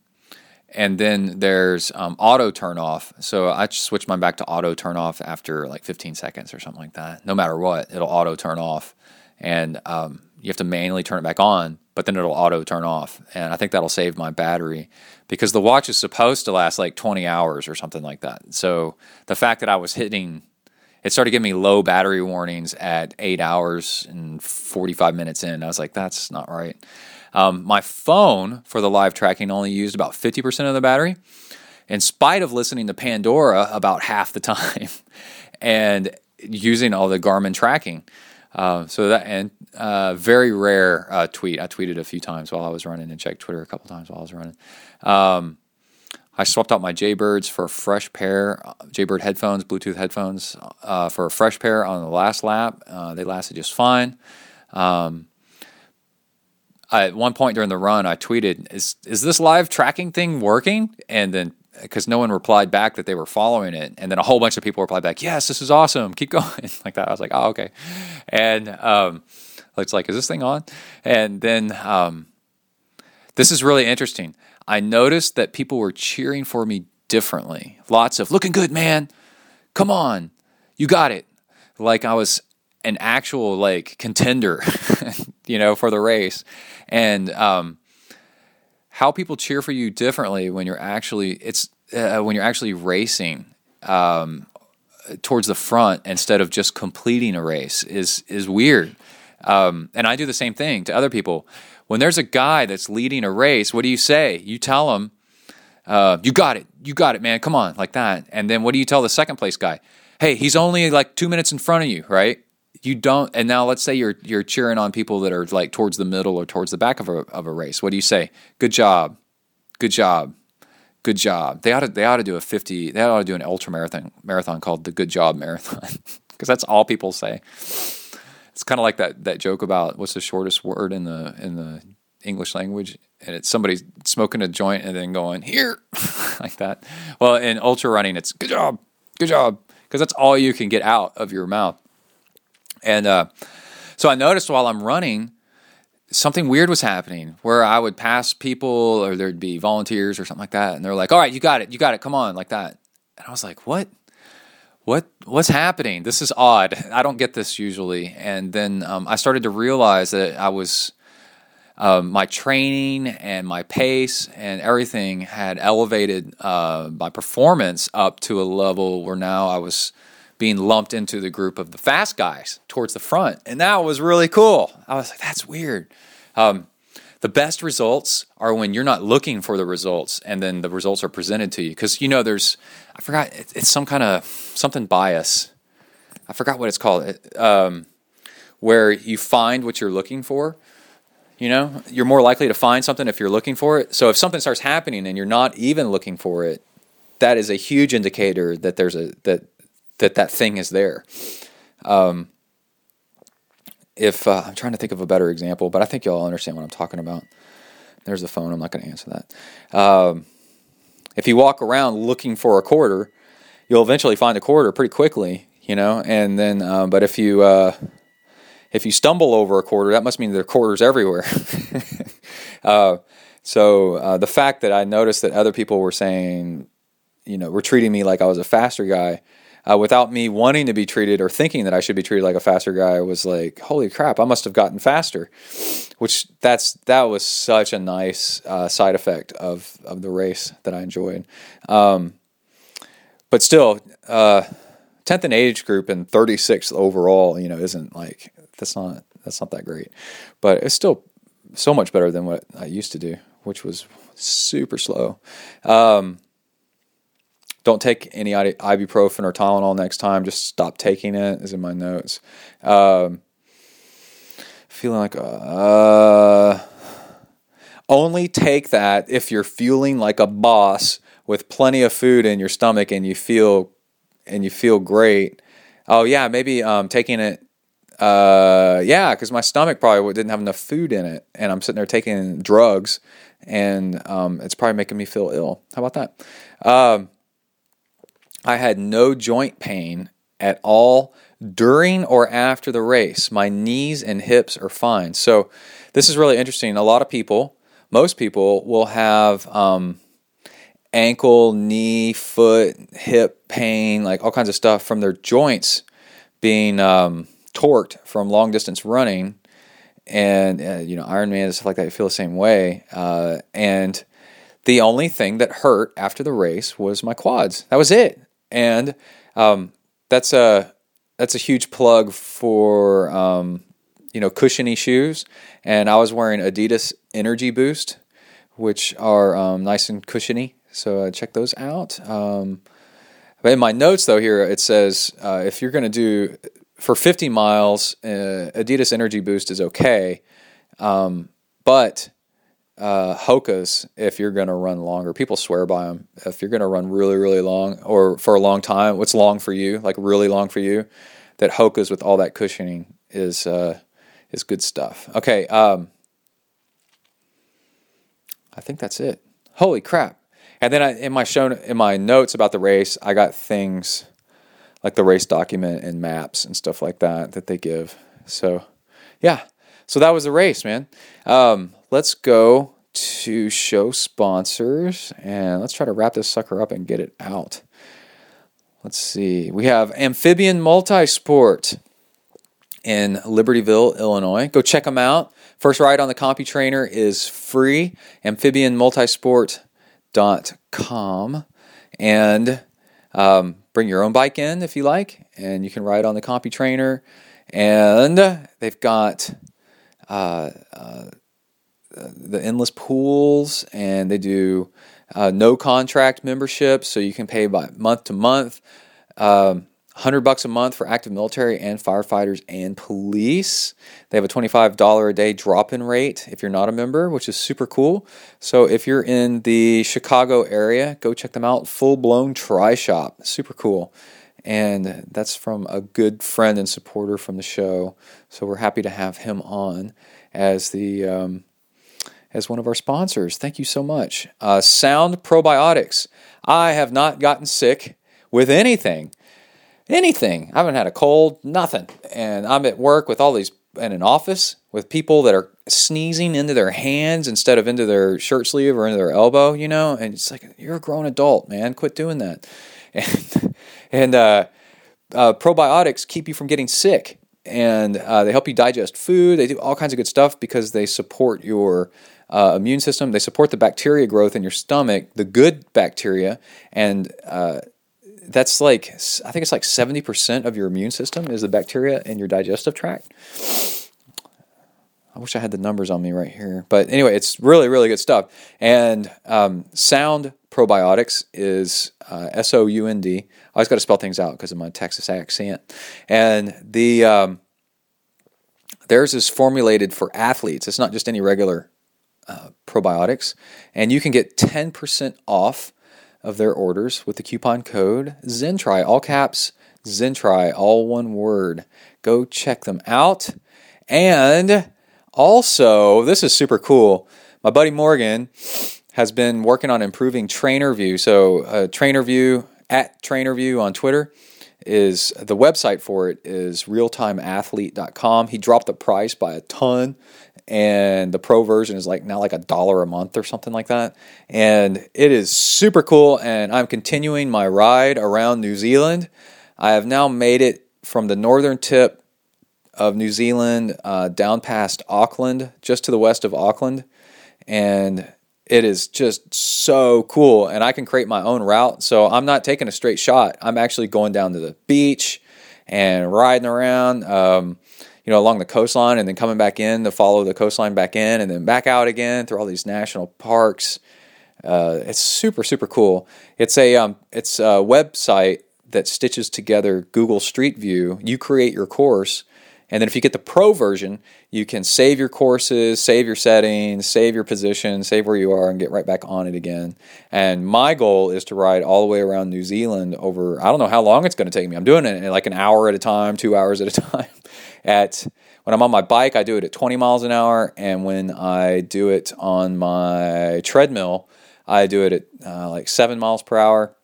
and then there's um, auto turn off. So I switch mine back to auto turn off after like 15 seconds or something like that. No matter what, it'll auto turn off, and um, you have to manually turn it back on, but then it'll auto turn off. And I think that'll save my battery because the watch is supposed to last like 20 hours or something like that. So the fact that I was hitting it started giving me low battery warnings at eight hours and 45 minutes in. I was like, that's not right. Um, my phone for the live tracking only used about 50% of the battery, in spite of listening to Pandora about half the time and using all the Garmin tracking. Uh, so that and uh, very rare uh, tweet. I tweeted a few times while I was running and checked Twitter a couple times while I was running. Um, I swapped out my Jaybirds for a fresh pair, uh, Jaybird headphones, Bluetooth headphones, uh, for a fresh pair on the last lap. Uh, they lasted just fine. Um, I, at one point during the run, I tweeted, "Is is this live tracking thing working?" And then because no one replied back that they were following it, and then a whole bunch of people replied back, "Yes, this is awesome. Keep going." like that. I was like, "Oh, okay." And um, it's like, "Is this thing on?" And then um, this is really interesting. I noticed that people were cheering for me differently. Lots of "Looking good, man! Come on, you got it!" Like I was an actual like contender, you know, for the race, and um, how people cheer for you differently when you're actually it's uh, when you're actually racing um, towards the front instead of just completing a race is is weird. Um, and I do the same thing to other people. When there's a guy that's leading a race, what do you say? You tell him, uh, "You got it, you got it, man. Come on, like that." And then what do you tell the second place guy? Hey, he's only like two minutes in front of you, right? You don't and now let's say you're you're cheering on people that are like towards the middle or towards the back of a of a race. What do you say? Good job. Good job. Good job. They ought to they ought to do a 50 they ought to do an ultra marathon marathon called the good job marathon because that's all people say. It's kind of like that that joke about what's the shortest word in the in the English language and it's somebody smoking a joint and then going here like that. Well, in ultra running it's good job. Good job because that's all you can get out of your mouth. And uh, so I noticed while I'm running, something weird was happening where I would pass people or there'd be volunteers or something like that. And they're like, all right, you got it. You got it. Come on, like that. And I was like, what? What what's happening? This is odd. I don't get this usually. And then um, I started to realize that I was um, my training and my pace and everything had elevated uh, my performance up to a level where now I was being lumped into the group of the fast guys towards the front. And that was really cool. I was like, that's weird. Um, the best results are when you're not looking for the results and then the results are presented to you. Because, you know, there's, I forgot, it's some kind of something bias. I forgot what it's called, um, where you find what you're looking for. You know, you're more likely to find something if you're looking for it. So if something starts happening and you're not even looking for it, that is a huge indicator that there's a that that that thing is there. Um, if uh, I'm trying to think of a better example, but I think y'all understand what I'm talking about. There's the phone. I'm not going to answer that. Um, if you walk around looking for a quarter, you'll eventually find a quarter pretty quickly, you know. And then, uh, but if you uh, if you stumble over a quarter, that must mean there are quarters everywhere. uh, so uh, the fact that I noticed that other people were saying, you know, were treating me like I was a faster guy uh, without me wanting to be treated or thinking that I should be treated like a faster guy, I was like, holy crap, I must have gotten faster. Which that's that was such a nice uh, side effect of of the race that I enjoyed. Um, but still, uh, tenth in age group and thirty sixth overall, you know, isn't like that's not that's not that great, but it's still so much better than what I used to do, which was super slow. Um, don't take any ibuprofen or Tylenol next time. Just stop taking it. Is in my notes. Um, feeling like uh, only take that if you're feeling like a boss with plenty of food in your stomach and you feel and you feel great. Oh yeah, maybe um, taking it. Uh, yeah, because my stomach probably didn't have enough food in it, and I'm sitting there taking drugs, and um, it's probably making me feel ill. How about that? Um, I had no joint pain at all during or after the race. My knees and hips are fine. So, this is really interesting. A lot of people, most people, will have um, ankle, knee, foot, hip pain, like all kinds of stuff from their joints being um, torqued from long distance running. And, uh, you know, Ironman and stuff like that, you feel the same way. Uh, and the only thing that hurt after the race was my quads. That was it. And um, that's a that's a huge plug for um, you know cushiony shoes. And I was wearing Adidas Energy Boost, which are um, nice and cushiony. So uh, check those out. Um, but in my notes though here it says uh, if you're going to do for 50 miles, uh, Adidas Energy Boost is okay, um, but uh, Hoka's if you're going to run longer. People swear by them. If you're going to run really, really long or for a long time, what's long for you? Like really long for you? That Hoka's with all that cushioning is uh, is good stuff. Okay, um, I think that's it. Holy crap! And then I, in my show in my notes about the race, I got things like the race document and maps and stuff like that that they give. So, yeah. So that was the race, man. Um, let's go to show sponsors and let's try to wrap this sucker up and get it out. Let's see. We have Amphibian Multisport in Libertyville, Illinois. Go check them out. First ride on the CompuTrainer is free. Amphibianmultisport.com. And um, bring your own bike in if you like, and you can ride on the CompuTrainer. And they've got uh, uh, the endless pools, and they do uh, no contract membership, so you can pay by month to month. Um, 100 bucks a month for active military and firefighters and police. They have a $25 a day drop-in rate if you're not a member, which is super cool. So if you're in the Chicago area, go check them out. Full-blown tri shop. Super cool. And that's from a good friend and supporter from the show. So we're happy to have him on as the um, as one of our sponsors. Thank you so much. Uh, Sound Probiotics. I have not gotten sick with anything anything. I haven't had a cold, nothing. And I'm at work with all these in an office with people that are sneezing into their hands instead of into their shirt sleeve or into their elbow, you know, and it's like you're a grown adult, man. Quit doing that. And and uh, uh, probiotics keep you from getting sick, and uh, they help you digest food. They do all kinds of good stuff because they support your uh, immune system. They support the bacteria growth in your stomach, the good bacteria, and uh, that's like I think it's like seventy percent of your immune system is the bacteria in your digestive tract. I wish I had the numbers on me right here, but anyway, it's really really good stuff. And um, Sound Probiotics is uh, S O U N D. I always got to spell things out because of my Texas accent. And the um, theirs is formulated for athletes. It's not just any regular uh, probiotics, and you can get ten percent off of their orders with the coupon code ZENTRY, all caps, ZENTRY, all one word. Go check them out. And also, this is super cool. My buddy Morgan has been working on improving TrainerView. So, uh, TrainerView at TrainerView on Twitter is the website for it is realtimeathlete.com. He dropped the price by a ton and the pro version is like now like a dollar a month or something like that. And it is super cool. And I'm continuing my ride around New Zealand. I have now made it from the northern tip of New Zealand uh, down past Auckland, just to the west of Auckland. And it is just so cool. And I can create my own route. So I'm not taking a straight shot. I'm actually going down to the beach and riding around. Um, you know, along the coastline and then coming back in to follow the coastline back in and then back out again through all these national parks. Uh, it's super super cool. It's a um, it's a website that stitches together Google Street View. You create your course, and then if you get the pro version, you can save your courses, save your settings, save your position, save where you are, and get right back on it again. And my goal is to ride all the way around New Zealand over, I don't know how long it's going to take me. I'm doing it like an hour at a time, two hours at a time. At when I'm on my bike, I do it at 20 miles an hour, and when I do it on my treadmill, I do it at uh, like seven miles per hour.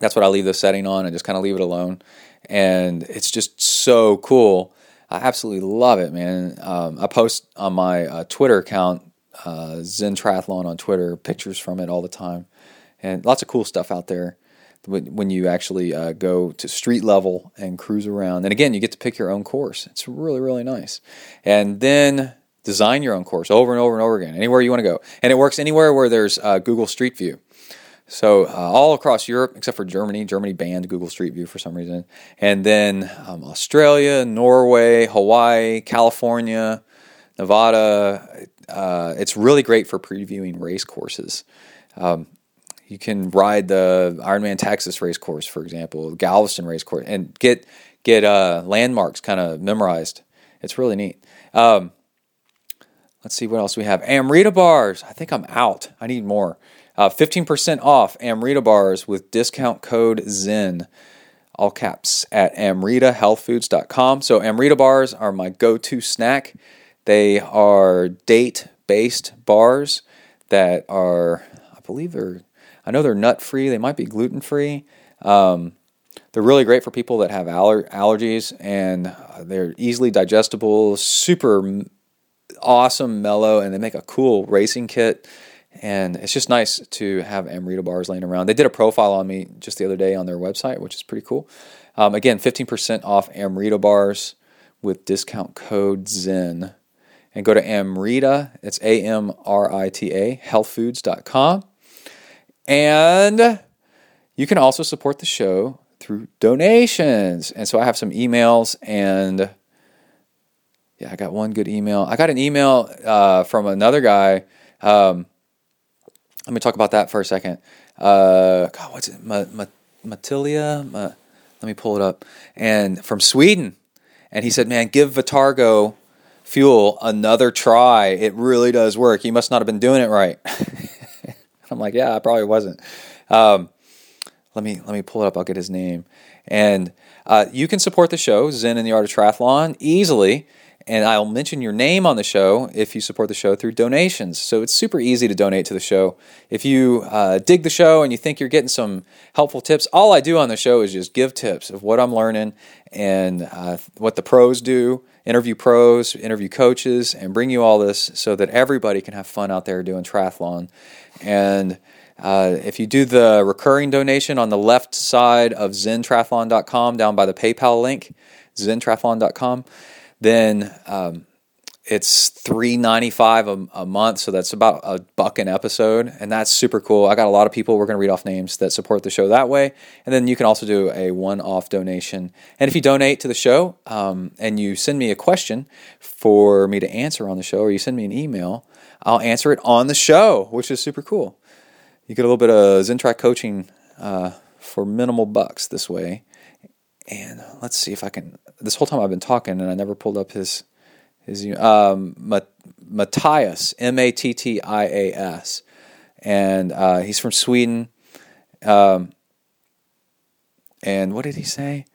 That's what I leave the setting on and just kind of leave it alone. And it's just so cool I absolutely love it, man. Um, I post on my uh, Twitter account, uh, Zen Triathlon on Twitter, pictures from it all the time. and lots of cool stuff out there when you actually uh, go to street level and cruise around. And again, you get to pick your own course. It's really really nice. And then design your own course over and over and over again, anywhere you want to go. And it works anywhere where there's uh, Google Street View. So uh, all across Europe, except for Germany, Germany banned Google Street View for some reason, and then um, Australia, Norway, Hawaii, California, Nevada. Uh, it's really great for previewing race courses. Um, you can ride the Ironman Texas race course, for example, Galveston race course, and get get uh, landmarks kind of memorized. It's really neat. Um, let's see what else we have. Amrita bars. I think I'm out. I need more. Uh, 15% off Amrita bars with discount code ZEN, all caps, at amritahealthfoods.com. So, Amrita bars are my go to snack. They are date based bars that are, I believe they're, I know they're nut free, they might be gluten free. Um, they're really great for people that have aller- allergies and they're easily digestible, super awesome, mellow, and they make a cool racing kit and it's just nice to have Amrita bars laying around. They did a profile on me just the other day on their website, which is pretty cool. Um, again, 15% off Amrita bars with discount code ZEN. And go to Amrita, it's A M R I T A, healthfoods.com. And you can also support the show through donations. And so I have some emails and yeah, I got one good email. I got an email uh, from another guy. Um, let me talk about that for a second. Uh, God, what's it? Ma, Ma, Matilia? Ma, let me pull it up. And from Sweden. And he said, man, give Vitargo fuel another try. It really does work. You must not have been doing it right. I'm like, yeah, I probably wasn't. Um, let me let me pull it up. I'll get his name. And uh, you can support the show, Zen and the Art of Triathlon, easily and I'll mention your name on the show if you support the show through donations. So it's super easy to donate to the show. If you uh, dig the show and you think you're getting some helpful tips, all I do on the show is just give tips of what I'm learning and uh, what the pros do, interview pros, interview coaches, and bring you all this so that everybody can have fun out there doing triathlon. And uh, if you do the recurring donation on the left side of zentriathlon.com down by the PayPal link, zentriathlon.com, then um, it's three ninety five a month, so that's about a buck an episode, and that's super cool. I got a lot of people. We're going to read off names that support the show that way, and then you can also do a one off donation. And if you donate to the show um, and you send me a question for me to answer on the show, or you send me an email, I'll answer it on the show, which is super cool. You get a little bit of Zentrack coaching uh, for minimal bucks this way. And let's see if I can. This whole time I've been talking, and I never pulled up his his um, Matthias M A T T I A S, and uh, he's from Sweden. Um, and what did he say?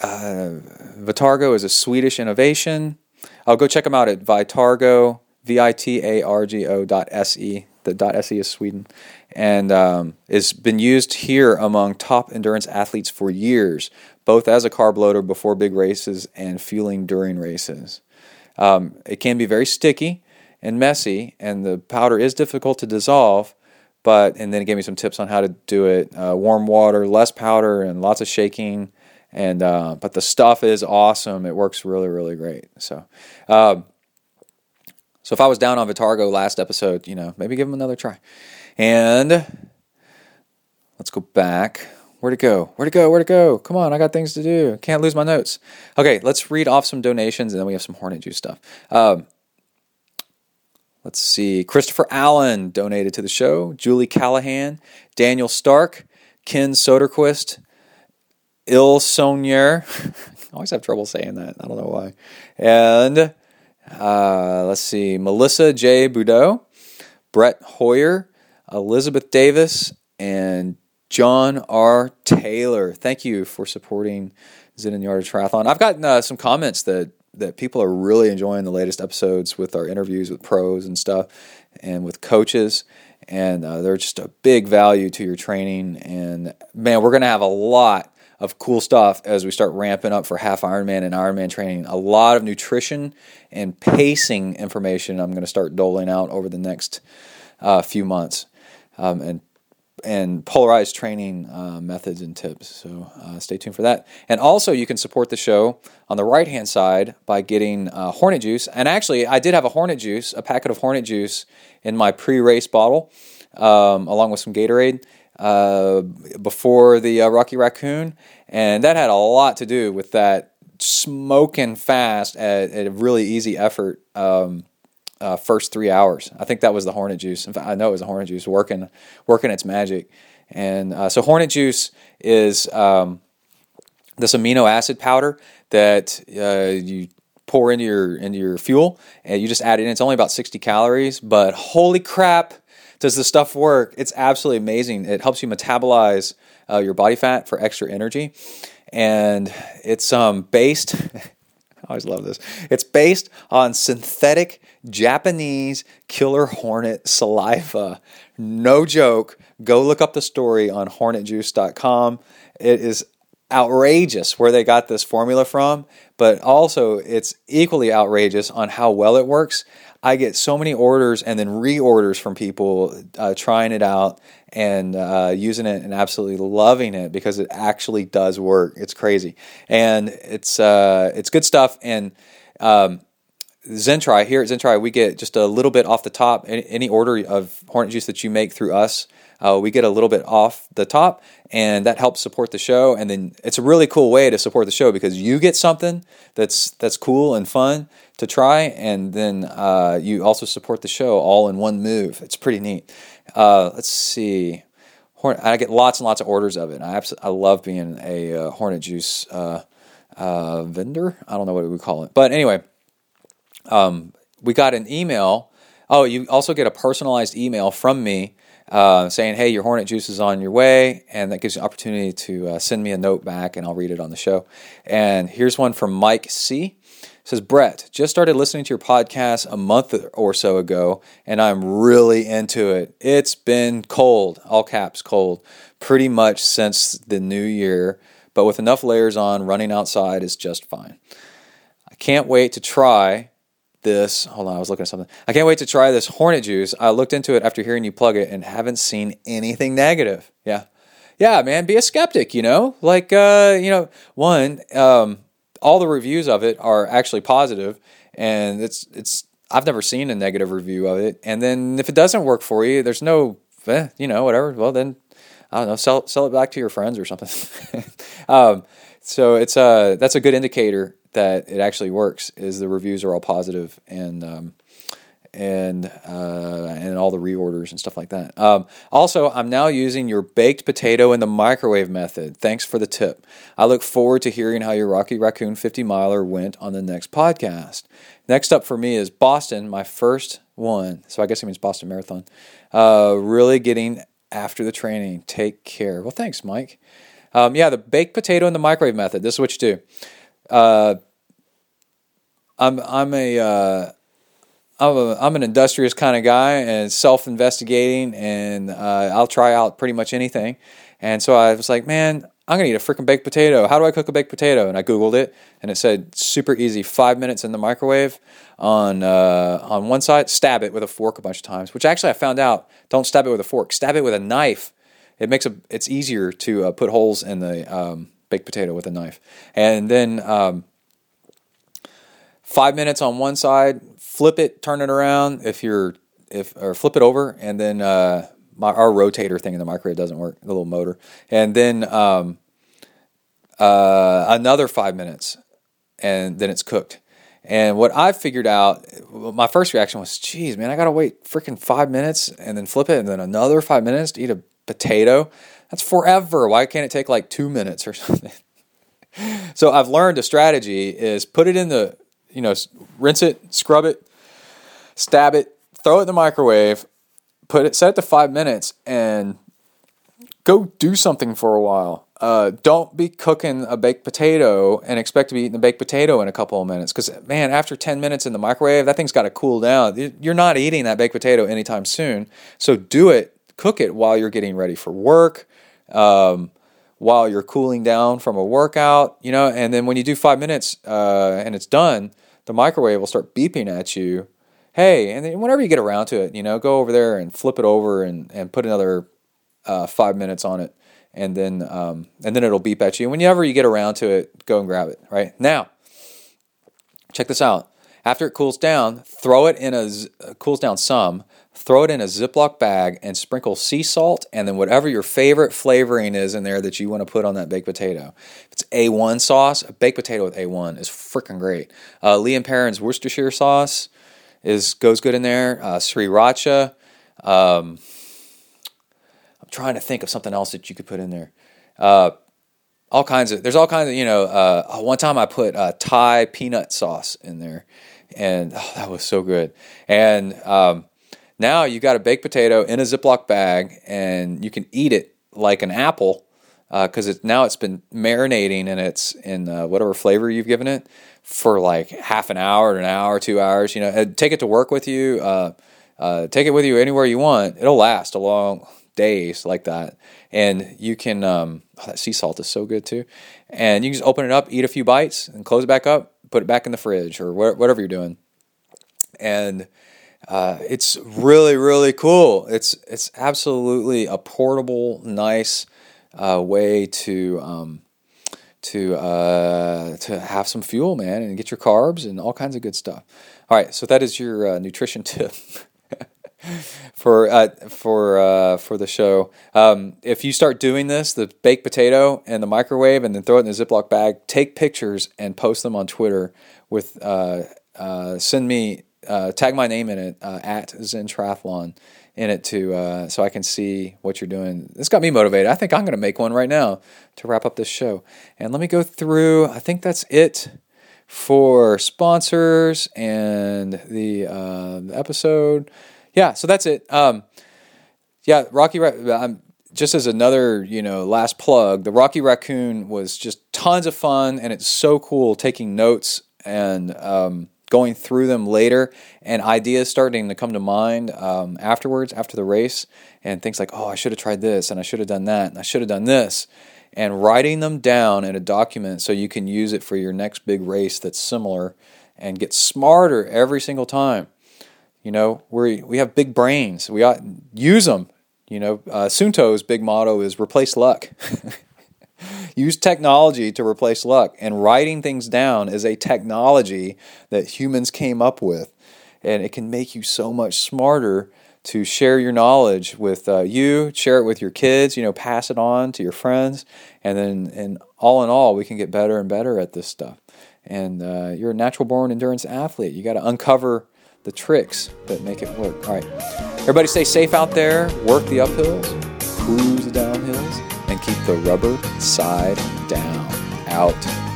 Uh, Vitargo is a Swedish innovation. I'll go check him out at Vitargo, V I T A R G O dot S E. The dot S E is Sweden and um, has been used here among top endurance athletes for years, both as a carb loader before big races and fueling during races. Um, it can be very sticky and messy, and the powder is difficult to dissolve. But and then it gave me some tips on how to do it: uh, warm water, less powder, and lots of shaking. And uh, but the stuff is awesome. It works really, really great. So. Um, so if I was down on Vitargo last episode, you know, maybe give them another try. And let's go back. Where'd it go? Where'd it go? Where'd it go? Come on, I got things to do. Can't lose my notes. Okay, let's read off some donations and then we have some Hornet Juice stuff. Um, let's see. Christopher Allen donated to the show. Julie Callahan, Daniel Stark, Ken Soderquist, Il Sonier. I always have trouble saying that. I don't know why. And uh, let's see. Melissa J. Boudreau, Brett Hoyer, Elizabeth Davis, and John R. Taylor. Thank you for supporting Zen and Yard Triathlon. I've gotten uh, some comments that that people are really enjoying the latest episodes with our interviews with pros and stuff, and with coaches, and uh, they're just a big value to your training. And man, we're gonna have a lot of cool stuff as we start ramping up for half Ironman and Ironman training. A lot of nutrition and pacing information I'm going to start doling out over the next uh, few months. um, and and polarized training uh, methods and tips. So uh, stay tuned for that. And also, you can support the show on the right hand side by getting uh, Hornet Juice. And actually, I did have a Hornet Juice, a packet of Hornet Juice in my pre race bottle, um, along with some Gatorade. Uh, before the uh, Rocky Raccoon, and that had a lot to do with that smoking fast at, at a really easy effort um, uh, first three hours. I think that was the Hornet Juice. In fact, I know it was the Hornet Juice working working its magic. And uh, so Hornet Juice is um, this amino acid powder that uh, you pour into your into your fuel, and you just add it in. It's only about 60 calories, but holy crap! does the stuff work? It's absolutely amazing. It helps you metabolize uh, your body fat for extra energy, and it's um, based. I always love this. It's based on synthetic Japanese killer hornet saliva. No joke. Go look up the story on hornetjuice.com. It is outrageous where they got this formula from, but also it's equally outrageous on how well it works. I get so many orders and then reorders from people uh, trying it out and uh, using it and absolutely loving it because it actually does work. It's crazy and it's uh, it's good stuff. And um, Zentri here at Zentri, we get just a little bit off the top. Any, order of Hornet Juice that you make through us, uh, we get a little bit off the top, and that helps support the show. And then it's a really cool way to support the show because you get something that's that's cool and fun to try, and then uh, you also support the show all in one move. It's pretty neat. Uh, let's see. Hornet, I get lots and lots of orders of it. I absolutely, I love being a uh, Hornet Juice uh, uh, vendor. I don't know what we call it, but anyway, um, we got an email. Oh, you also get a personalized email from me uh, saying, "Hey, your Hornet Juice is on your way," and that gives you an opportunity to uh, send me a note back, and I'll read it on the show. And here's one from Mike C says Brett, just started listening to your podcast a month or so ago, and I'm really into it. It's been cold, all caps cold, pretty much since the new year, but with enough layers on, running outside is just fine. I can't wait to try this. Hold on, I was looking at something. I can't wait to try this Hornet Juice. I looked into it after hearing you plug it and haven't seen anything negative. Yeah. Yeah, man, be a skeptic, you know? Like, uh, you know, one, um, all the reviews of it are actually positive, and it's it's I've never seen a negative review of it. And then if it doesn't work for you, there's no, eh, you know, whatever. Well, then I don't know, sell sell it back to your friends or something. um, so it's a uh, that's a good indicator that it actually works. Is the reviews are all positive and um, and uh, and all the reorders and stuff like that. Um, also, I'm now using your baked potato in the microwave method. Thanks for the tip. I look forward to hearing how your Rocky Raccoon 50 miler went on the next podcast. Next up for me is Boston, my first one. So I guess it means Boston Marathon. Uh, really getting after the training. Take care. Well, thanks, Mike. Um, yeah, the baked potato in the microwave method. This is what you do. Uh, I'm I'm a uh, I'm, a, I'm an industrious kind of guy and self investigating, and uh, I'll try out pretty much anything. And so I was like, man, I'm gonna eat a freaking baked potato. How do I cook a baked potato? And I googled it, and it said super easy, five minutes in the microwave on uh, on one side. Stab it with a fork a bunch of times. Which actually I found out, don't stab it with a fork. Stab it with a knife. It makes a it's easier to uh, put holes in the um, baked potato with a knife. And then um, five minutes on one side, flip it, turn it around if you're if or flip it over, and then uh, my, our rotator thing in the microwave doesn't work, the little motor, and then um, uh, another five minutes, and then it's cooked. And what I figured out, my first reaction was, "Geez, man, I gotta wait freaking five minutes and then flip it, and then another five minutes to eat a potato. That's forever. Why can't it take like two minutes or something?" so I've learned a strategy: is put it in the, you know, rinse it, scrub it, stab it, throw it in the microwave, put it, set it to five minutes, and go do something for a while. Uh, don't be cooking a baked potato and expect to be eating the baked potato in a couple of minutes. Because, man, after 10 minutes in the microwave, that thing's got to cool down. You're not eating that baked potato anytime soon. So do it, cook it while you're getting ready for work, um, while you're cooling down from a workout, you know. And then when you do five minutes uh, and it's done, the microwave will start beeping at you hey, and whenever you get around to it, you know, go over there and flip it over and, and put another uh, five minutes on it, and then um, and then it'll beep at you. And whenever you get around to it, go and grab it. Right now, check this out. After it cools down, throw it in a uh, cools down some. Throw it in a Ziploc bag and sprinkle sea salt and then whatever your favorite flavoring is in there that you want to put on that baked potato. If it's A1 sauce, a baked potato with A1 is freaking great. Uh, and Perrins Worcestershire sauce is goes good in there. Uh, Sriracha. Um, I'm trying to think of something else that you could put in there. Uh, all kinds of there's all kinds of you know. Uh, one time I put uh, Thai peanut sauce in there, and oh, that was so good. And um, now you got a baked potato in a Ziploc bag, and you can eat it like an apple because uh, it's now it's been marinating and it's in uh, whatever flavor you've given it for like half an hour, an hour, two hours. You know, take it to work with you. Uh, uh, take it with you anywhere you want. It'll last a long days like that, and you can. Um, oh, that sea salt is so good too, and you can just open it up, eat a few bites, and close it back up, put it back in the fridge or whatever you're doing, and uh, it's really really cool. It's it's absolutely a portable, nice uh, way to um, to uh, to have some fuel, man, and get your carbs and all kinds of good stuff. All right, so that is your uh, nutrition tip. for uh, for uh, for the show. Um, if you start doing this, the baked potato and the microwave, and then throw it in a Ziploc bag, take pictures and post them on Twitter. With uh, uh send me tag my name in it at Zen Triathlon in it to uh, so I can see what you're doing. This got me motivated. I think I'm going to make one right now to wrap up this show. And let me go through. I think that's it for sponsors and the, uh, the episode. Yeah, so that's it. Um, yeah, Rocky. I'm just as another, you know, last plug. The Rocky Raccoon was just tons of fun, and it's so cool taking notes and um, going through them later and ideas starting to come to mind um, afterwards, after the race, and things like, oh, I should have tried this, and I should have done that, and I should have done this, and writing them down in a document so you can use it for your next big race that's similar and get smarter every single time. You know, we we have big brains. We ought use them. You know, uh, Suunto's big motto is replace luck. Use technology to replace luck. And writing things down is a technology that humans came up with. And it can make you so much smarter to share your knowledge with uh, you, share it with your kids, you know, pass it on to your friends. And then, and all in all, we can get better and better at this stuff. And uh, you're a natural born endurance athlete. You got to uncover the tricks that make it work. All right. Everybody stay safe out there, work the uphills, and keep the rubber side down. Out.